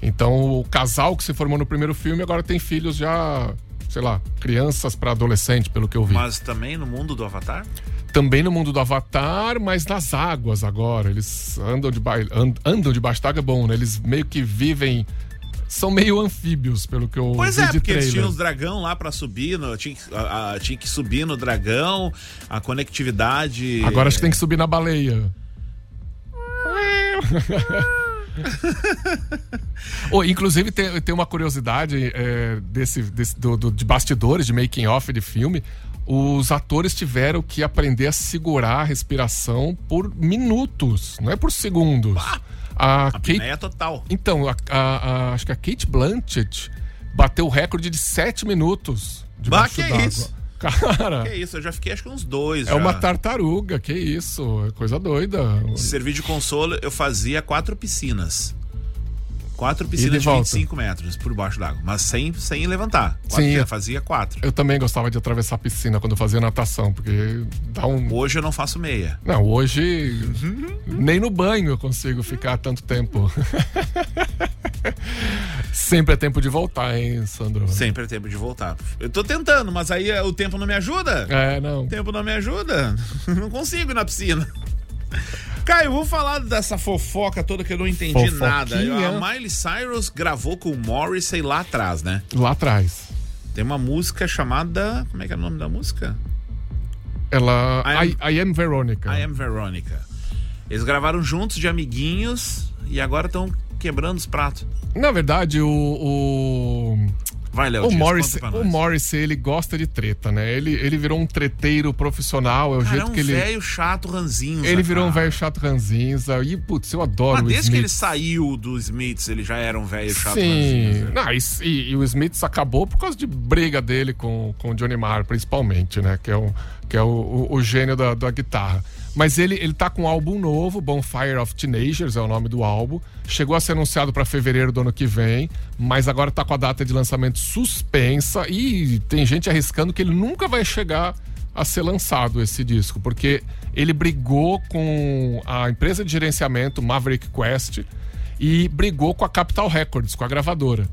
Então o casal que se formou no primeiro filme agora tem filhos já, sei lá, crianças para adolescente, pelo que eu vi Mas também no mundo do Avatar? também no mundo do Avatar, mas nas águas agora. Eles andam, de andam debaixo d'água, é bom, né? Eles meio que vivem são meio anfíbios, pelo que eu Pois vi é, de porque eles trailer. tinham os dragão lá pra subir, no- tinha, que- a- a- tinha que subir no dragão, a conectividade. Agora acho que tem que subir na baleia. Oh, inclusive tem, tem uma curiosidade é, desse, desse- do, do- de bastidores, de making off de filme. Os atores tiveram que aprender a segurar a respiração por minutos, não é por segundos. A A Kate, apneia total. então, a- a- acho que a Kate Blanchett bateu o recorde de sete minutos Bah, debaixo que d'água. isso? Cara, Que isso, eu já fiquei acho que uns dois. é já. uma tartaruga, que isso, é coisa doida. Servir de consolo, eu fazia quatro piscinas. Quatro E piscinas de de, volta? 25 metros por baixo d'água, mas sem, sem levantar. Quatro Sim. piscinas, fazia quatro. Eu também gostava de atravessar a piscina quando eu fazia natação, porque dá um. Hoje eu não faço meia. Não, hoje nem no banho eu consigo ficar tanto tempo. Sempre é tempo de voltar, hein, Sandro? Sempre é tempo de voltar. Eu tô tentando, mas aí eh, o tempo não me ajuda. É, não. O tempo não me ajuda. Não consigo ir na piscina. Caio, vou falar dessa fofoca toda que eu não entendi nada. A Miley Cyrus gravou com o Morrissey lá atrás, né? Lá atrás. Tem uma música chamada. Como é que é o nome da música? Ela. I am- I, I am Veronica. I Am Veronica. Eles gravaram juntos de amiguinhos e agora estão quebrando os pratos. Na verdade, o. o... Vai, Léo. O Morris, o. Morris, ele gosta de treta, né? Ele, ele virou um treteiro profissional, é o Cara, é jeito um que ele. velho chato ranzinza. Ele virou um cara. velho chato ranzinza. E, putz, eu adoro Mas o desde que ele saiu do Smiths, ele já era um velho chato Sim. ranzinza. Não, e, e- e o Smiths acabou por causa de briga dele com, com o Johnny Marr, principalmente, né? Que é o, que é o, o- o gênio da, da guitarra. Mas ele, ele tá com um álbum novo, Bonfire of Teenagers é o nome do álbum. Chegou a ser anunciado para fevereiro do ano que vem, mas agora tá com a data de lançamento suspensa e tem gente arriscando que ele nunca vai chegar a ser lançado esse disco, porque ele brigou com a empresa de gerenciamento Maverick Quest e brigou com a Capital Records, com a gravadora.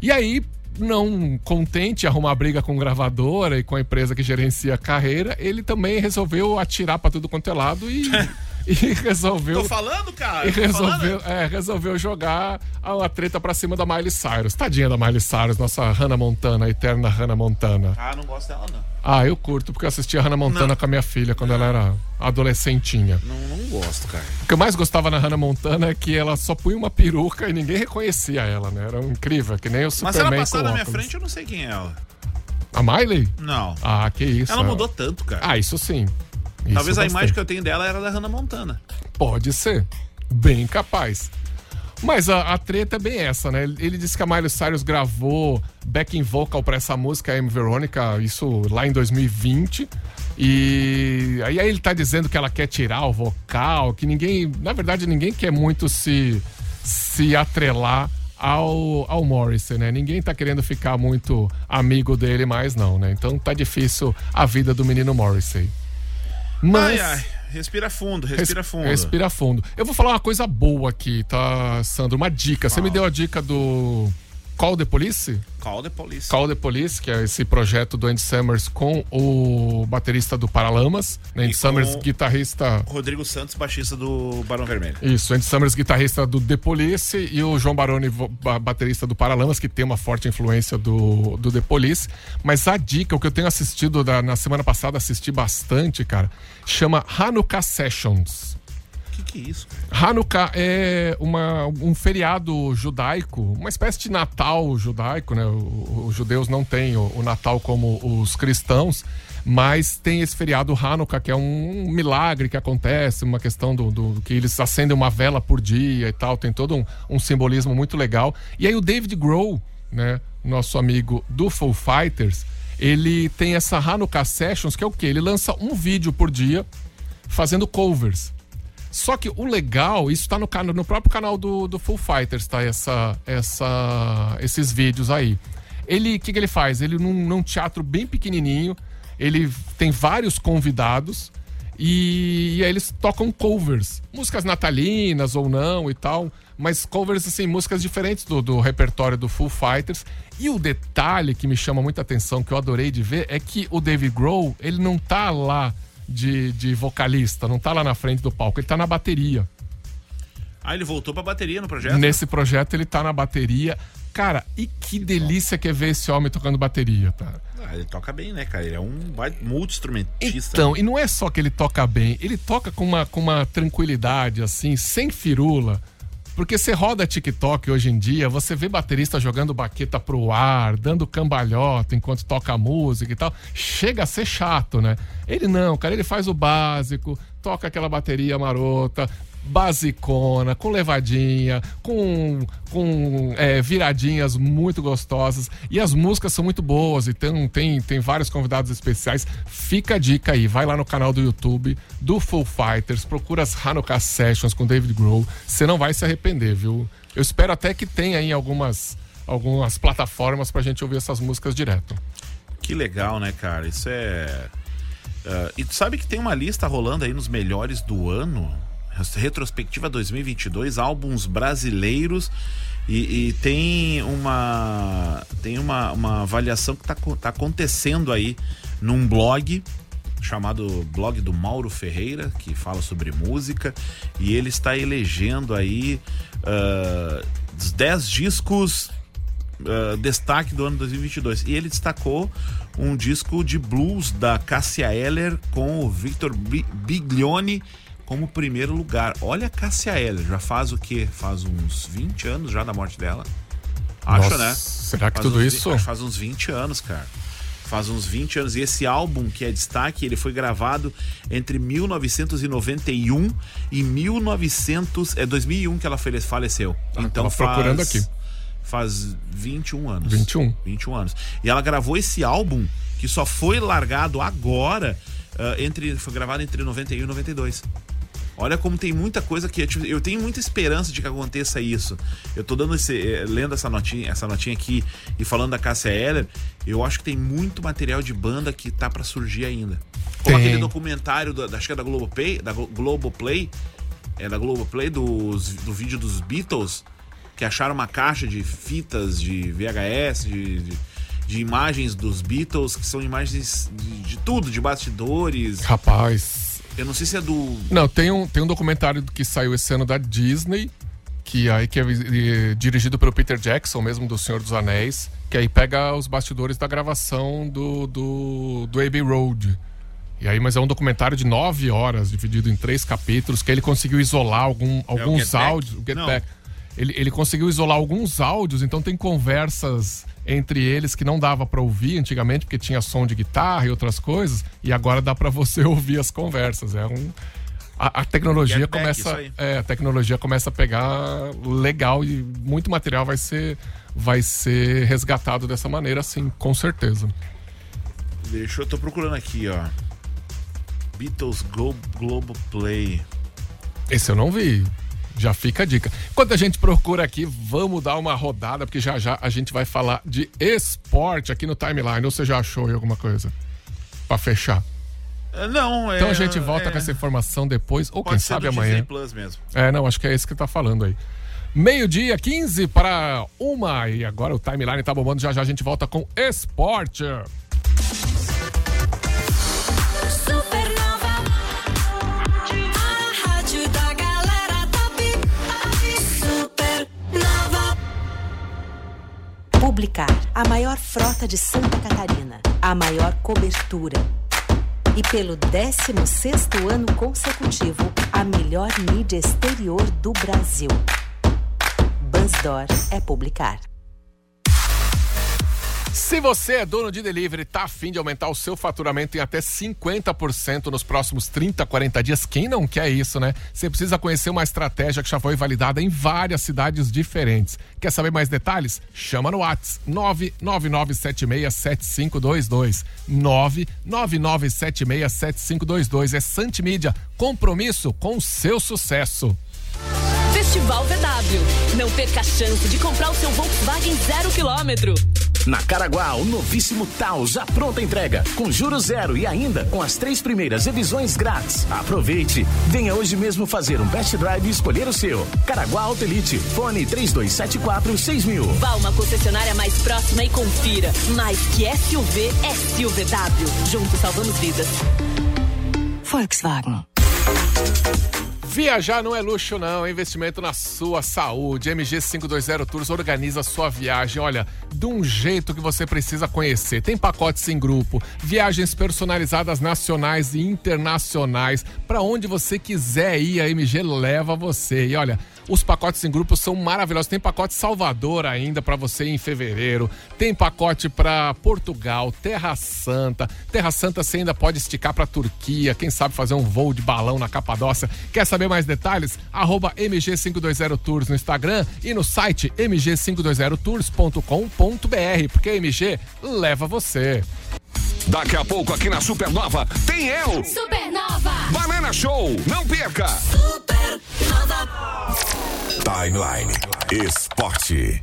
E aí, não contente arrumar briga com gravadora e com a empresa que gerencia a carreira, ele também resolveu atirar pra tudo quanto é lado e, e resolveu. Tô falando, cara? E resolveu, é, resolveu jogar a, a treta pra cima da Miley Cyrus. Tadinha da Miley Cyrus, nossa Hannah Montana, a eterna Hannah Montana. Ah, não gosto dela, não. Ah, eu curto porque eu assistia Hannah Montana Não. com a minha filha quando ela era adolescentinha. Não, não gosto, cara. O que eu mais gostava na Hannah Montana é que ela só punha uma peruca e ninguém reconhecia ela, né? Era incrível, que nem o Mas Superman se ela passar na minha frente, eu não sei quem é ela. A Miley? Não. Ah, que isso. Ela mudou tanto, cara. Ah, isso sim. Isso Talvez a imagem que eu tenho dela era da Hannah Montana. Pode ser. Bem capaz. Mas a, a treta é bem essa, né? Ele, ele disse que a Miley Cyrus gravou backing vocal pra essa música, I'm Veronica, isso lá em 2020. E aí, aí ele tá dizendo que ela quer tirar o vocal, que ninguém. Na verdade, ninguém quer muito se, se atrelar ao, ao Morrissey, né? Ninguém tá querendo ficar muito amigo dele mais, não, né? Então tá difícil a vida do menino Morrissey. Mas. Ai, ai. Respira fundo, respira Res- fundo. Respira fundo. Eu vou falar uma coisa boa aqui, tá, Sandro? Uma dica. Você me deu a dica do Call the Police? Call the police. Call the Police, que é esse projeto do Andy Summers com o baterista do Paralamas. Né? Andy Summers, guitarrista. Rodrigo Santos, baixista do Barão Vermelho. Isso, Andy Summers, guitarrista do The Police, e o João Baroni, baterista do Paralamas, que tem uma forte influência do, do The Police. Mas a dica, o que eu tenho assistido da- na semana passada, assisti bastante, cara, chama Hanukkah Sessions. Que, é isso? Hanukkah é uma, um feriado judaico, uma espécie de Natal judaico, né? Os judeus não têm o, o Natal como os cristãos, mas tem esse feriado Hanukkah, que é um milagre que acontece, uma questão do, do- que eles acendem uma vela por dia e tal, tem todo um, um simbolismo muito legal. E aí o David Grohl, né? Nosso amigo do Foo Fighters, ele tem essa Hanukkah Sessions, que é o quê? Ele lança um vídeo por dia fazendo covers. Só que o legal, isso tá no, no próprio canal do, do Full Fighters, tá? Essa, essa, esses vídeos aí. Ele, o que, que ele faz? Ele num, num teatro bem pequenininho, ele tem vários convidados e, e aí eles tocam covers, músicas natalinas ou não e tal, mas covers assim, músicas diferentes do, do repertório do Full Fighters. E o detalhe que me chama muita atenção, que eu adorei de ver, é que o David Grohl, ele não tá lá de, de vocalista, não tá lá na frente do palco, ele tá na bateria. Ah, ele voltou pra bateria no projeto? Nesse projeto ele tá na bateria. Cara, e que delícia que é ver esse homem tocando bateria, tá? Ah, ele toca bem, né, cara? Ele é um multi-instrumentista. Então, e não é só que ele toca bem, ele toca com uma, com uma tranquilidade, assim, sem firula. Porque você roda TikTok hoje em dia, você vê baterista jogando baqueta pro ar, dando cambalhota enquanto toca música e tal. Chega a ser chato, né? Ele não, cara, ele faz o básico, toca aquela bateria marota, basicona, com levadinha, com, com é, viradinhas muito gostosas. E as músicas são muito boas e tem, tem, vários convidados especiais. Fica a dica aí, vai lá no canal do YouTube do Full Fighters, procura as Hanukkah Sessions com David Grohl. Você não vai se arrepender, viu? Eu espero até que tenha aí algumas, algumas plataformas pra gente ouvir essas músicas direto. Que legal, né, cara? Isso é. Ah, e tu sabe que tem uma lista rolando aí nos melhores do ano? Retrospectiva 2022, álbuns brasileiros. E, e tem uma tem uma, uma avaliação que tá, tá acontecendo aí num blog chamado blog do Mauro Ferreira que fala sobre música e ele está elegendo aí ah, os 10 discos uh, destaque do ano 2022. E ele destacou um disco de blues da Cássia Eller com o Victor Bi- Biglione como primeiro lugar. Olha a Cássia Eller, já faz o quê? Faz uns 20 anos já da morte dela? Acho, Nossa, né? será que Faz tudo uns isso? faz uns 20 anos, cara. Faz uns 20 anos. E esse álbum que é destaque, ele foi gravado entre 1991 e 1900, é 2001 que ela fale- faleceu. então tava procurando faz- aqui. Faz 21 anos. 21. 21 anos. E ela gravou esse álbum que só foi largado agora, ah, entre foi gravado entre 91 e 92. Olha como tem muita coisa que tipo, eu tenho muita esperança de que aconteça isso. Eu tô dando esse, eh, lendo essa notinha, essa notinha aqui e falando da Cássia Eller, eu acho que tem muito material de banda que tá pra surgir ainda. Como Tem. aquele documentário da, acho que é da Globoplay, da Glo- Globoplay, é da Globoplay dos, do vídeo dos Beatles, que acharam uma caixa de fitas de VHS, de, de, de imagens dos Beatles, que são imagens de, de tudo, de bastidores. Rapaz. Eu não sei se é do. Não, tem um, tem um documentário que saiu esse ano da Disney, que aí que é eh, dirigido pelo Peter Jackson, mesmo do Senhor dos Anéis, que aí pega os bastidores da gravação do, do, do Abbey Road. E aí, mas é um documentário de nove horas, dividido em três capítulos, que ele conseguiu isolar algum, alguns Get Back? áudios. Ele, ele conseguiu isolar alguns áudios, então tem conversas entre eles que não dava pra ouvir antigamente, porque tinha som de guitarra e outras coisas, e agora dá pra você ouvir as conversas. É um. A, a tecnologia Get começa. É, a tecnologia começa a pegar legal e muito material vai ser, vai ser resgatado dessa maneira, assim, com certeza. Deixa eu tô procurando aqui, ó. Beatles Glo Globoplay. Esse eu não vi. Já fica a dica. Enquanto a gente procura aqui, vamos dar uma rodada, porque já já a gente vai falar de esporte aqui no timeline. Ou você já achou aí alguma coisa? Pra fechar. É, Não, é. Então a gente volta é, com essa informação depois, ou quem sabe amanhã. Disney Plus mesmo. É, não, acho que é esse que tá falando aí. Meio-dia, 15 para uma. E agora o timeline tá bombando. Já já a gente volta com esporte. Publicar, a maior frota de Santa Catarina, a maior cobertura. E pelo 16º ano consecutivo, a melhor mídia exterior do Brasil. Bansdor é publicar. Se você é dono de delivery e tá afim de aumentar o seu faturamento em até 50% nos próximos 30, 40 dias, quem não quer isso, né? Você precisa conhecer uma estratégia que já foi validada em várias cidades diferentes. Quer saber mais detalhes? Chama no Whats 999767522. 999767522. É Santimídia. Compromisso com o seu sucesso. Festival VW. Não perca a chance de comprar o seu Volkswagen zero quilômetro. Na Caraguá, o novíssimo Tal já pronta entrega, com juros zero e ainda com as três primeiras revisões grátis. Aproveite! Venha hoje mesmo fazer um best drive e escolher o seu. Caraguá Auto Elite, fone 3274 6000. Vá uma concessionária mais próxima e confira. Mais que SUV, SUVW. Juntos salvamos vidas. Volkswagen. Viajar não é luxo, não. É investimento na sua saúde. MG 520 Tours organiza sua viagem. Olha, de um jeito que você precisa conhecer. Tem pacotes em grupo, viagens personalizadas nacionais e internacionais. Para onde você quiser ir, a MG leva você. E olha. Os pacotes em grupo são maravilhosos. Tem pacote Salvador ainda para você em fevereiro. Tem pacote para Portugal, Terra Santa. Terra Santa você ainda pode esticar para Turquia. Quem sabe fazer um voo de balão na Capadócia. Quer saber mais detalhes? Arroba MG520 Tours no Instagram e no site mg520tours.com.br. Porque a MG leva você. Daqui a pouco aqui na Supernova tem eu. Supernova. Banana Show. Não perca. Timeline Esporte.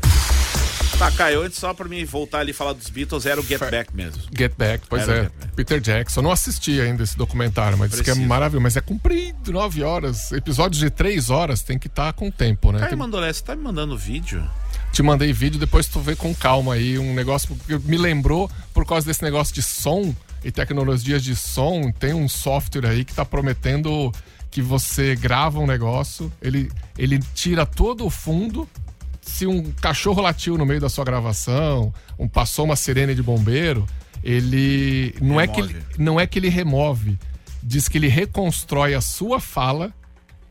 Tá, Caio, antes só pra mim voltar ali e falar dos Beatles, era o Get Back mesmo. Get Back, pois Era é. Back. Peter Jackson. Não assisti ainda esse documentário, mas diz que é maravilhoso. Mas é comprido, nove horas. Episódios de três horas tem que estar com tempo, né? Caio Tem- Mandolé, você tá me mandando vídeo? Te mandei vídeo, depois tu vê com calma aí um negócio porque me lembrou por causa desse negócio de som e tecnologias de som, tem um software aí que tá prometendo que você grava um negócio, ele, ele tira todo o fundo. Se um cachorro latiu no meio da sua gravação, um passou uma sirene de bombeiro, ele não é que ele, Remove. não é que ele remove, diz que ele reconstrói a sua fala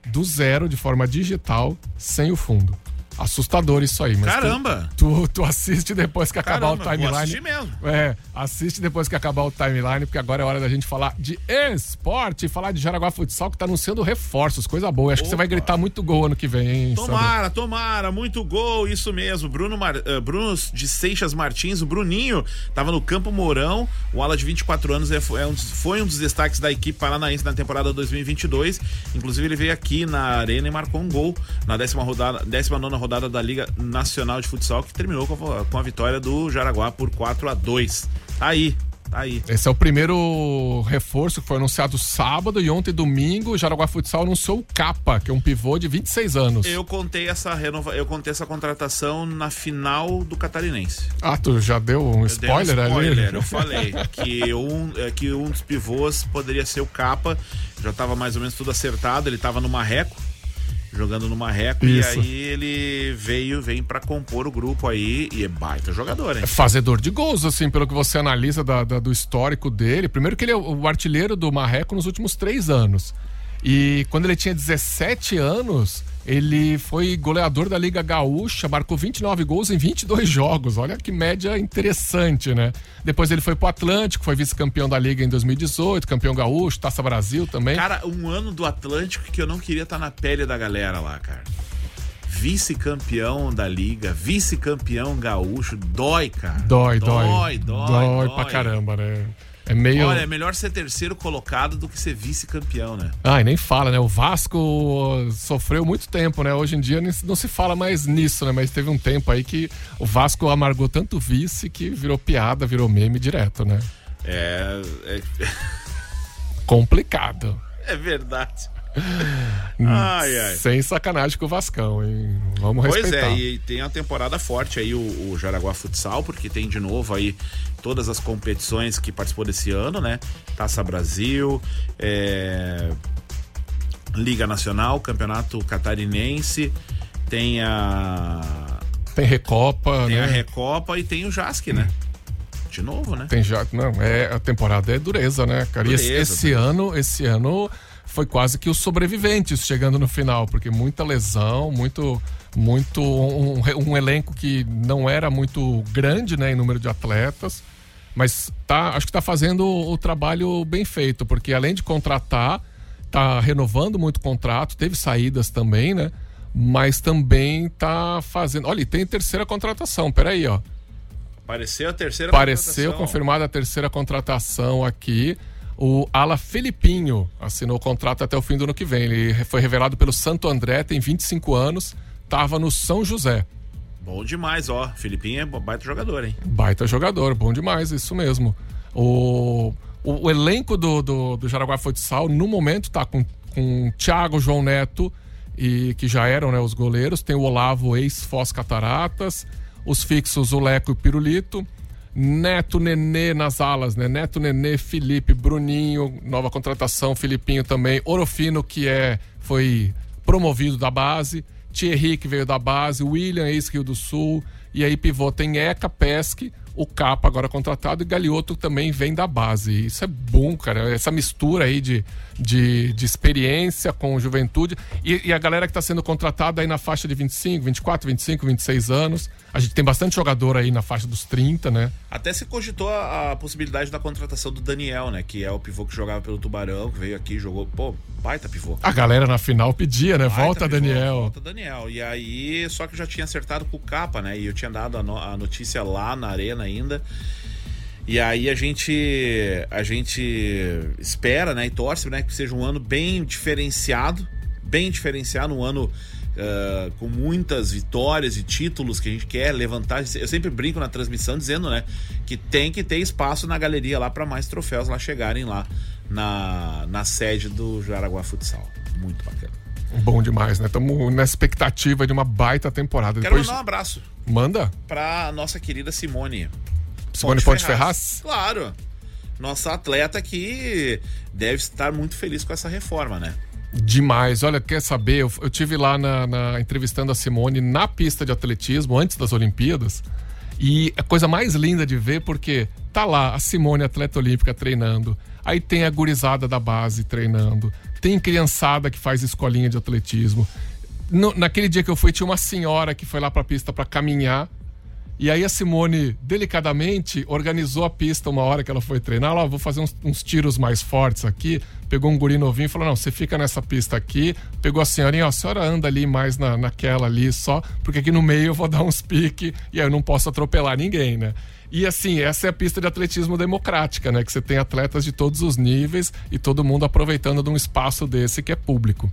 do zero de forma digital sem o fundo. Assustador isso aí, mas tu- Caramba! Tu, tu assiste depois que acabar Caramba, o vou timeline. assistir mesmo. É, assiste depois que acabar o timeline, porque agora é hora da gente falar de esporte falar de Jaraguá Futsal, que tá anunciando reforços, coisa boa. Acho que você vai gritar muito gol ano que vem, hein, Sandro? Tomara, tomara, muito gol, isso mesmo. Bruno, Mar... eh, Bruno de Seixas Martins, o Bruninho, tava no Campo Mourão, o ala de 24 anos é, é um foi um dos destaques da equipe paranaense na temporada 2022. Inclusive, ele veio aqui na Arena e marcou um gol na décima rodada, 19 rodada da Liga Nacional de Futsal, que terminou com a, com a vitória do Jaraguá por 4 a 2 Tá aí, tá aí. Esse é o primeiro reforço que foi anunciado sábado e ontem, domingo, o Jaraguá Futsal anunciou o Capa, que é um pivô de 26 anos. Eu contei essa renova... eu contei essa contratação na final do Catarinense. Ah, tu já deu um Eu dei um spoiler, spoiler, ali? Eu falei que um, é, que um dos pivôs poderia ser o Capa. Já estava mais ou menos tudo acertado. Ele estava no Marreco, jogando no Marreco. Isso. E aí ele veio, vem para compor o grupo aí. E é baita jogador, hein? É fazedor de gols, assim, pelo que você analisa da- da- do histórico dele. Primeiro que ele é o o artilheiro do Marreco nos últimos três anos. E quando ele tinha 17 anos, ele foi goleador da Liga Gaúcha, marcou 29 gols em 22 jogos. Olha que média interessante, né? Depois ele foi pro Atlântico, foi vice-campeão da Liga em 2018, campeão gaúcho, Taça Brasil também. Cara, um ano do Atlântico que eu não queria estar na pele da galera lá, cara. Vice-campeão da liga, vice-campeão gaúcho, dói, cara. Dói, dói. Dói, dói. Dói pra caramba, né? É meio. Olha, é melhor ser terceiro colocado do que ser vice-campeão, né? Ai, nem fala, né? O Vasco sofreu muito tempo, né? Hoje em dia não se fala mais nisso, né? Mas teve um tempo aí que o Vasco amargou tanto vice que virou piada, virou meme direto, né? É. É, Complicado. é verdade. Ai, ai. Sem sacanagem com o Vascão, hein? Vamos Pois respeitar. é, e tem uma temporada forte aí o, o Jaraguá Futsal, porque tem de novo aí todas as competições que participou desse ano, né? Taça Brasil, é, Liga Nacional, Campeonato Catarinense, tem a. Tem Recopa, Tem né? a Recopa e tem o Jasc, né? De novo, né? Tem já. Não, é, a temporada é dureza, né, cara? E esse, Dureza, esse ano, esse ano foi quase que os sobreviventes chegando no final, porque muita lesão, muito. Muito. Um, um elenco que não era muito grande, né, em número de atletas. Mas tá, acho que tá fazendo o, trabalho bem feito, porque além de contratar, tá renovando muito contrato, teve saídas também, né? Mas também tá fazendo. Olha, tem terceira contratação, peraí, ó. Apareceu a terceira Apareceu confirmada a terceira contratação aqui. O Ala Felipinho assinou o contrato até o fim do ano que vem. Ele foi revelado pelo Santo André, tem 25 anos, estava no São José. Bom demais, ó. Filipinho é baita jogador, hein? Baita jogador, bom demais, isso mesmo. O, o, o elenco do, do, do Jaraguá Futsal, no momento, tá com, com Thiago, João Neto, e que já eram né, os goleiros. Tem o Olavo, ex-Foz Cataratas. Os fixos, o Leco e o Pirulito. Neto Nenê nas alas, né? Neto Nenê, Felipe, Bruninho, nova contratação, Filipinho também, Orofino, que é foi promovido da base, Thierry, que veio da base, William, ex-Rio do Sul, e aí pivô tem Eca, Pesque, o Capa agora contratado e Galioto também vem da base. Isso é bom, cara. Essa mistura aí de, de, de experiência com juventude. E, e a galera que está sendo contratada aí na faixa de 25, 24, 25, 26 anos. A gente tem bastante jogador aí na faixa dos 30, né? Até se cogitou a, a possibilidade da contratação do Daniel, né? Que é o pivô que jogava pelo Tubarão, que veio aqui, jogou. Pô, baita pivô. A galera na final pedia, né? Baita volta, pivô, Daniel. Volta, Daniel. E aí, só que eu já tinha acertado com o Capa, né? E eu tinha dado a, no- a notícia lá na arena ainda. E aí a gente a gente espera, né, e torce, né, que seja um ano bem diferenciado, bem diferenciado, um ano ah, com muitas vitórias e títulos que a gente quer levantar. Eu sempre brinco na transmissão dizendo, né, que tem que ter espaço na galeria lá para mais troféus lá chegarem lá na, na sede do Jaraguá Futsal. Muito bacana. Bom demais, né? Estamos na expectativa de uma baita temporada. Quero Depois... mandar um abraço Manda. pra nossa querida Simone. Simone Ponte Ferraz? Claro. Nossa atleta que deve estar muito feliz com essa reforma, né? Demais. Olha, quer saber? Eu, eu tive lá na, na- entrevistando a Simone na pista de atletismo antes das Olimpíadas. E a coisa mais linda de ver, porque tá lá a Simone, atleta olímpica, treinando. Aí tem a gurizada da base treinando. Tem criançada que faz escolinha de atletismo. No- naquele dia que eu fui, tinha uma senhora que foi lá pra pista pra caminhar. E aí a Simone, delicadamente, organizou a pista uma hora que ela foi treinar. Lá, vou fazer uns, uns tiros mais fortes aqui. Pegou um guri novinho e falou: não, você fica nessa pista aqui. Pegou a senhorinha, ó, a senhora anda ali mais na, naquela ali só, porque aqui no meio eu vou dar uns piques e aí eu não posso atropelar ninguém, né? E assim, essa é a pista de atletismo democrática, né? Que você tem atletas de todos os níveis e todo mundo aproveitando de um espaço desse que é público.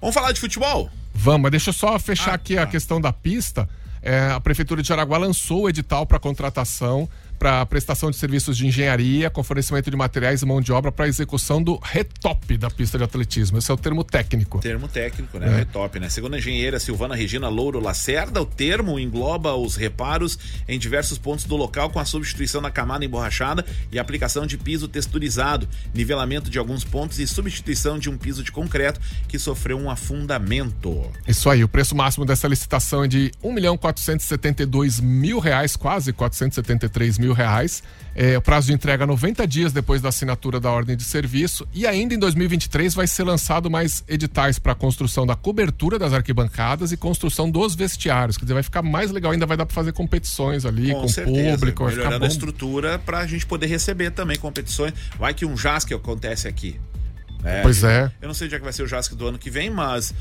Vamos falar de futebol? Vamos, mas deixa eu só fechar aqui a questão da pista. É, a Prefeitura de Araguá lançou o edital para contratação, para prestação de serviços de engenharia, com fornecimento de materiais e mão de obra para execução do retop da pista de atletismo. Esse é o termo técnico. Termo técnico, né? É. É. top, né? Segundo a engenheira Silvana Regina Louro Lacerda, o termo engloba os reparos em diversos pontos do local com a substituição da camada emborrachada e aplicação de piso texturizado, nivelamento de alguns pontos e substituição de um piso de concreto que sofreu um afundamento. Isso aí, o preço máximo dessa licitação é de R$ 1 milhão 472 mil reais, quase 473 mil reais. É, o prazo de entrega 90 dias depois da assinatura da ordem de serviço. E ainda em 2023 vai ser lançado mais editais para a construção da cobertura das arquibancadas e construção dos vestiários. Quer dizer, vai ficar mais legal, ainda vai dar para fazer competições ali com, público, vai melhorando a estrutura para a gente poder receber também competições. Vai que um JASC acontece aqui. né? Pois é. Eu não sei onde é que vai ser o JASC do ano que vem, mas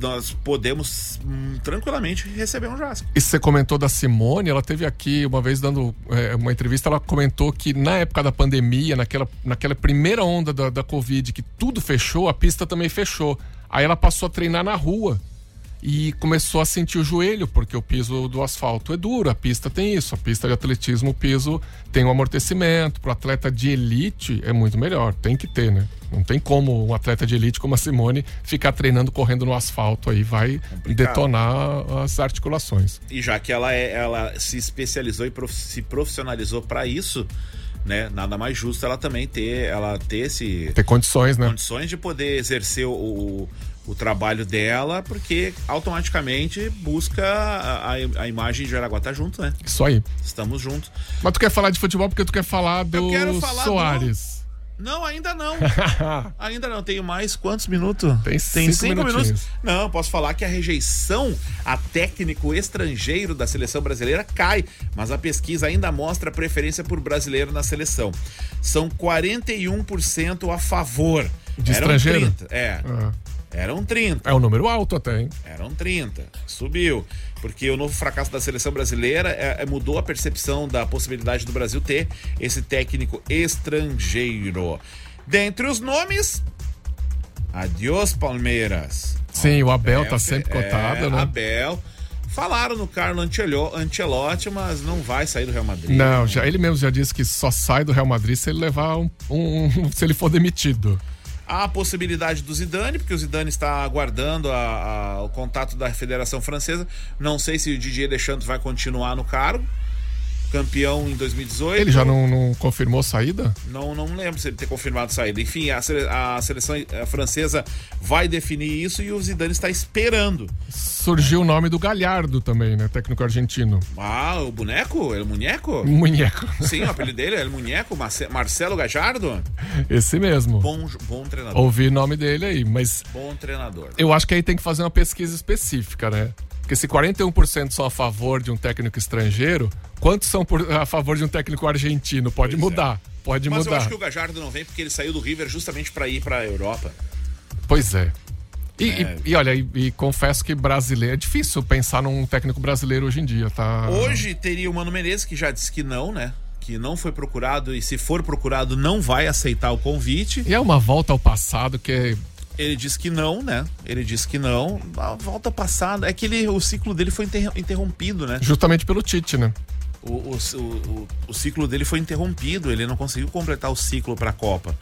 nós podemos hum, tranquilamente receber um JASC. E você comentou da Simone, ela teve aqui uma vez dando é, uma entrevista, ela comentou que na época da pandemia, naquela, naquela primeira onda da, da Covid, que tudo fechou, a pista também fechou. Aí ela passou a treinar na rua e começou a sentir o joelho, porque o piso do asfalto é duro, a pista tem isso, a pista de atletismo, o piso tem um amortecimento. Para atleta de elite é muito melhor, tem que ter, né? Não tem como um atleta de elite como a Simone ficar treinando correndo no asfalto aí, vai detonar as articulações. E já que ela, é, ela se especializou e prof- se profissionalizou para isso, né? Nada mais justo ela também ter, ela ter esse Ter condições, né? condições de poder exercer o, o, o trabalho dela, porque automaticamente busca a, a, imagem de Jaraguá tá junto, né? Isso aí. Estamos juntos. Mas tu quer falar de futebol porque tu quer falar do quero falar Soares. Não, ainda não. ainda não. Tenho mais quantos minutos? Tem cinco minutinhos. Não, posso falar que a rejeição a técnico estrangeiro da seleção brasileira cai, mas a pesquisa ainda mostra preferência por brasileiro na seleção. São 41% a favor. De Eram estrangeiro? 30, É. Ah. Eram 30. É um número alto até, hein? Eram 30. Subiu. Porque o novo fracasso da seleção brasileira é- é- mudou a percepção da possibilidade do Brasil ter esse técnico estrangeiro. Dentre os nomes, adiós Palmeiras. Sim, o Abel tá Abel, sempre é, cotado, né? Abel. Falaram no Carlo Ancelo- Ancelotti, mas não vai sair do Real Madrid. Não, já, ele mesmo já disse que só sai do Real Madrid se ele levar um, um- se ele for demitido. Há a possibilidade do Zidane, porque o Zidane está aguardando a- a- o contato da Federação Francesa. Não sei se o Didier Deschamps vai continuar no cargo. Campeão em 2018. Ele já não, não confirmou saída? Não, não lembro se ele ter confirmado saída. Enfim, a, sele- a seleção eh, francesa vai definir isso e o Zidane está esperando. Surgiu o nome do Galhardo também, né? Técnico argentino. Ah, o boneco? El Muñeco? Munheco. Sim, o apelido dele é El Muñeco, Marce- Marcelo Gajardo. Esse mesmo. Bom, bom treinador. Ouvi o nome dele aí, mas Bom treinador. eu acho que aí tem que fazer uma pesquisa específica, né? Porque se 41% são a favor de um técnico estrangeiro, quantos são por- a favor de um técnico argentino? Pode mudar. Pode Mas eu mudar. acho que o Gajardo não vem porque ele saiu do River justamente para ir para a Europa. Pois é. E, É. e- e olha, e, e confesso que brasileiro. É difícil pensar num técnico brasileiro hoje em dia, tá? Hoje teria o Mano Menezes, que já disse que não, né? Que não foi procurado e se for procurado não vai aceitar o convite. E é uma volta ao passado que é Ele disse que não, né? Ele disse que não. A volta passada. É que ele, o ciclo dele foi inter- interrompido, né? justamente pelo Tite, né? O, o, o, o- ciclo dele foi interrompido. Ele não conseguiu completar o ciclo para a Copa.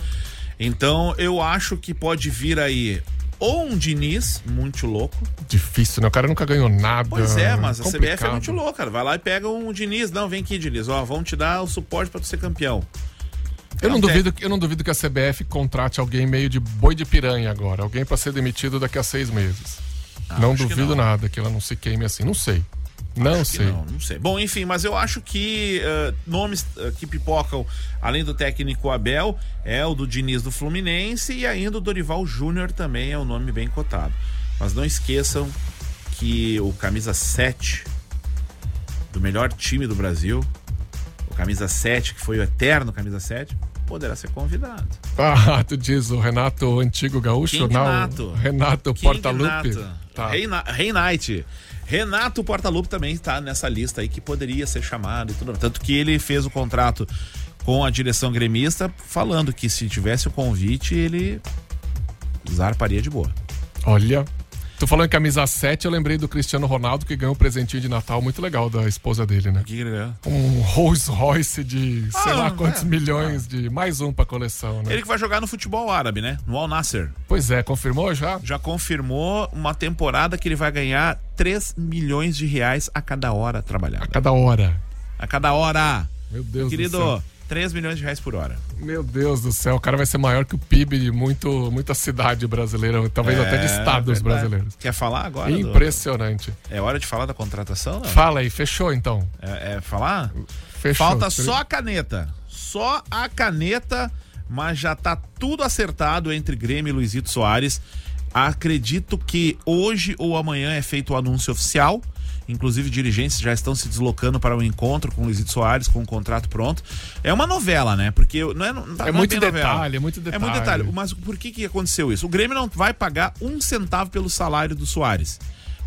Então eu acho que pode vir aí ou um Diniz muito louco. Difícil, né? O cara nunca ganhou nada. Pois é, mas a CBF é muito louca, cara. Vai lá e pega um Diniz. Não, vem aqui, Diniz. Ó, vamos te dar o suporte para tu ser campeão. Eu não, duvido, eu não duvido que a CBF contrate alguém meio de boi de piranha agora. Alguém pra ser demitido daqui a seis meses. não Ah, que duvido não. nada que ela não se queime assim. Não sei. Não que sei. Não, não sei. Bom, enfim, mas eu acho que eh, nomes eh, que pipocam, além do técnico Abel, é o do Diniz do Fluminense e ainda o Dorival Júnior também é um nome bem cotado. Mas não esqueçam que o camisa 7 do melhor time do Brasil, o camisa 7, que foi o eterno camisa 7, poderá ser convidado. Ah, tu diz o Renato Antigo Gaúcho? King não, Renato. Renato King Portaluppi. Renato. Tá. Knight. Renato Portaluppi também está nessa lista aí que poderia ser chamado e tudo. Tanto que ele fez o contrato com a direção gremista, falando que se tivesse o convite, ele zarparia de boa. Olha. Tu falou em camisa 7, eu lembrei do Cristiano Ronaldo que ganhou um presentinho de Natal muito legal da esposa dele, né? Que ganhou? Um Rolls Royce de sei Ah, lá quantos é. milhões de. Mais um pra coleção, né? Ele que vai jogar no futebol árabe, né? No Al Nasser. Pois é, confirmou já? Já confirmou uma temporada que ele vai ganhar 3 milhões de reais a cada hora trabalhada. A cada hora. A cada hora. Meu Deus Querido, do céu. 3 milhões de reais por hora. Meu Deus do céu, o cara vai ser maior que o PIB de muito, muita cidade brasileira, talvez É, até de estados verdade. brasileiros. Quer falar agora? do- Impressionante. É hora de falar da contratação? Não? Fala aí, fechou então. É, é falar? Fechou. Falta só a caneta. Só a caneta, mas já tá tudo acertado entre Grêmio e Luizito Soares. Acredito que hoje ou amanhã é feito o anúncio oficial. Inclusive, dirigentes já estão se deslocando para o encontro com o Luizito Soares, com o contrato pronto. É uma novela, né? Porque não é, não, não É muito bem novela. detalhe, é muito É muito detalhe. detalhe. Mas por que, que aconteceu isso? O Grêmio não vai pagar um centavo pelo salário do Soares.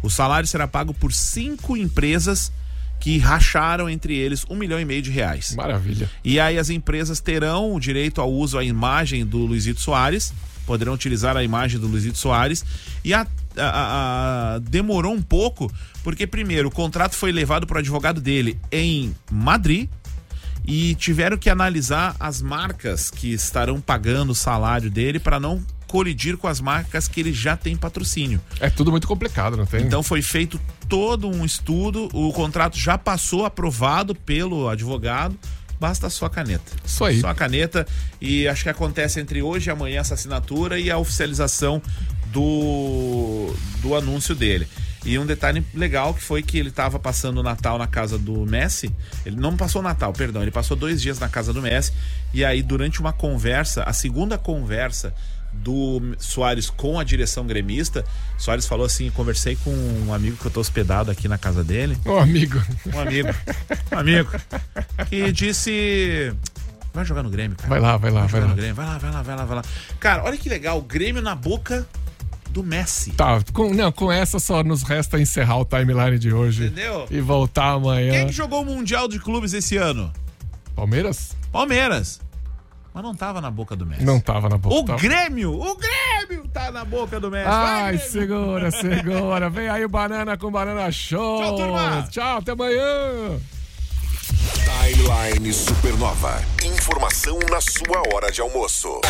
O salário será pago por cinco empresas que racharam entre eles um milhão e meio de reais. Maravilha. E aí as empresas terão o direito ao uso à imagem do Luizito Soares, poderão utilizar a imagem do Luizito Soares. E a- a- a- demorou um pouco, porque primeiro o contrato foi levado para o advogado dele em Madrid e tiveram que analisar as marcas que estarão pagando o salário dele para não colidir com as marcas que ele já tem patrocínio. É tudo muito complicado, não tem? Então foi feito todo um estudo, o contrato já passou aprovado pelo advogado, basta só a caneta. Isso aí. Só a caneta e acho que acontece entre hoje e amanhã essa assinatura e a oficialização do, do anúncio dele. E um detalhe legal que foi que ele estava passando o Natal na casa do Messi. Ele não passou o Natal, perdão, ele passou dois dias na casa do Messi. E aí, durante uma conversa, a segunda conversa do Soares com a direção gremista, Soares falou assim: conversei com um amigo que eu tô hospedado aqui na casa dele. Um amigo. Um amigo. Um amigo. Que disse. Vai jogar no Grêmio, cara. Vai lá, vai lá, vai jogar lá. no Grêmio. Vai lá, vai lá, vai lá, vai lá. Cara, olha que legal, o Grêmio na boca do Messi. Tá, com, não, com essa só nos resta encerrar o timeline de hoje. Entendeu? E voltar amanhã. Quem que jogou o Mundial de Clubes esse ano? Palmeiras? Palmeiras. Mas não tava na boca do Messi. Não tava na boca. O tava. Grêmio, o Grêmio tá na boca do Messi. Vai, Ai, Grêmio. segura, segura. Vem aí o Banana com Banana Show. Tchau, turma. Tchau, até amanhã. Timeline Supernova. Informação na sua hora de almoço.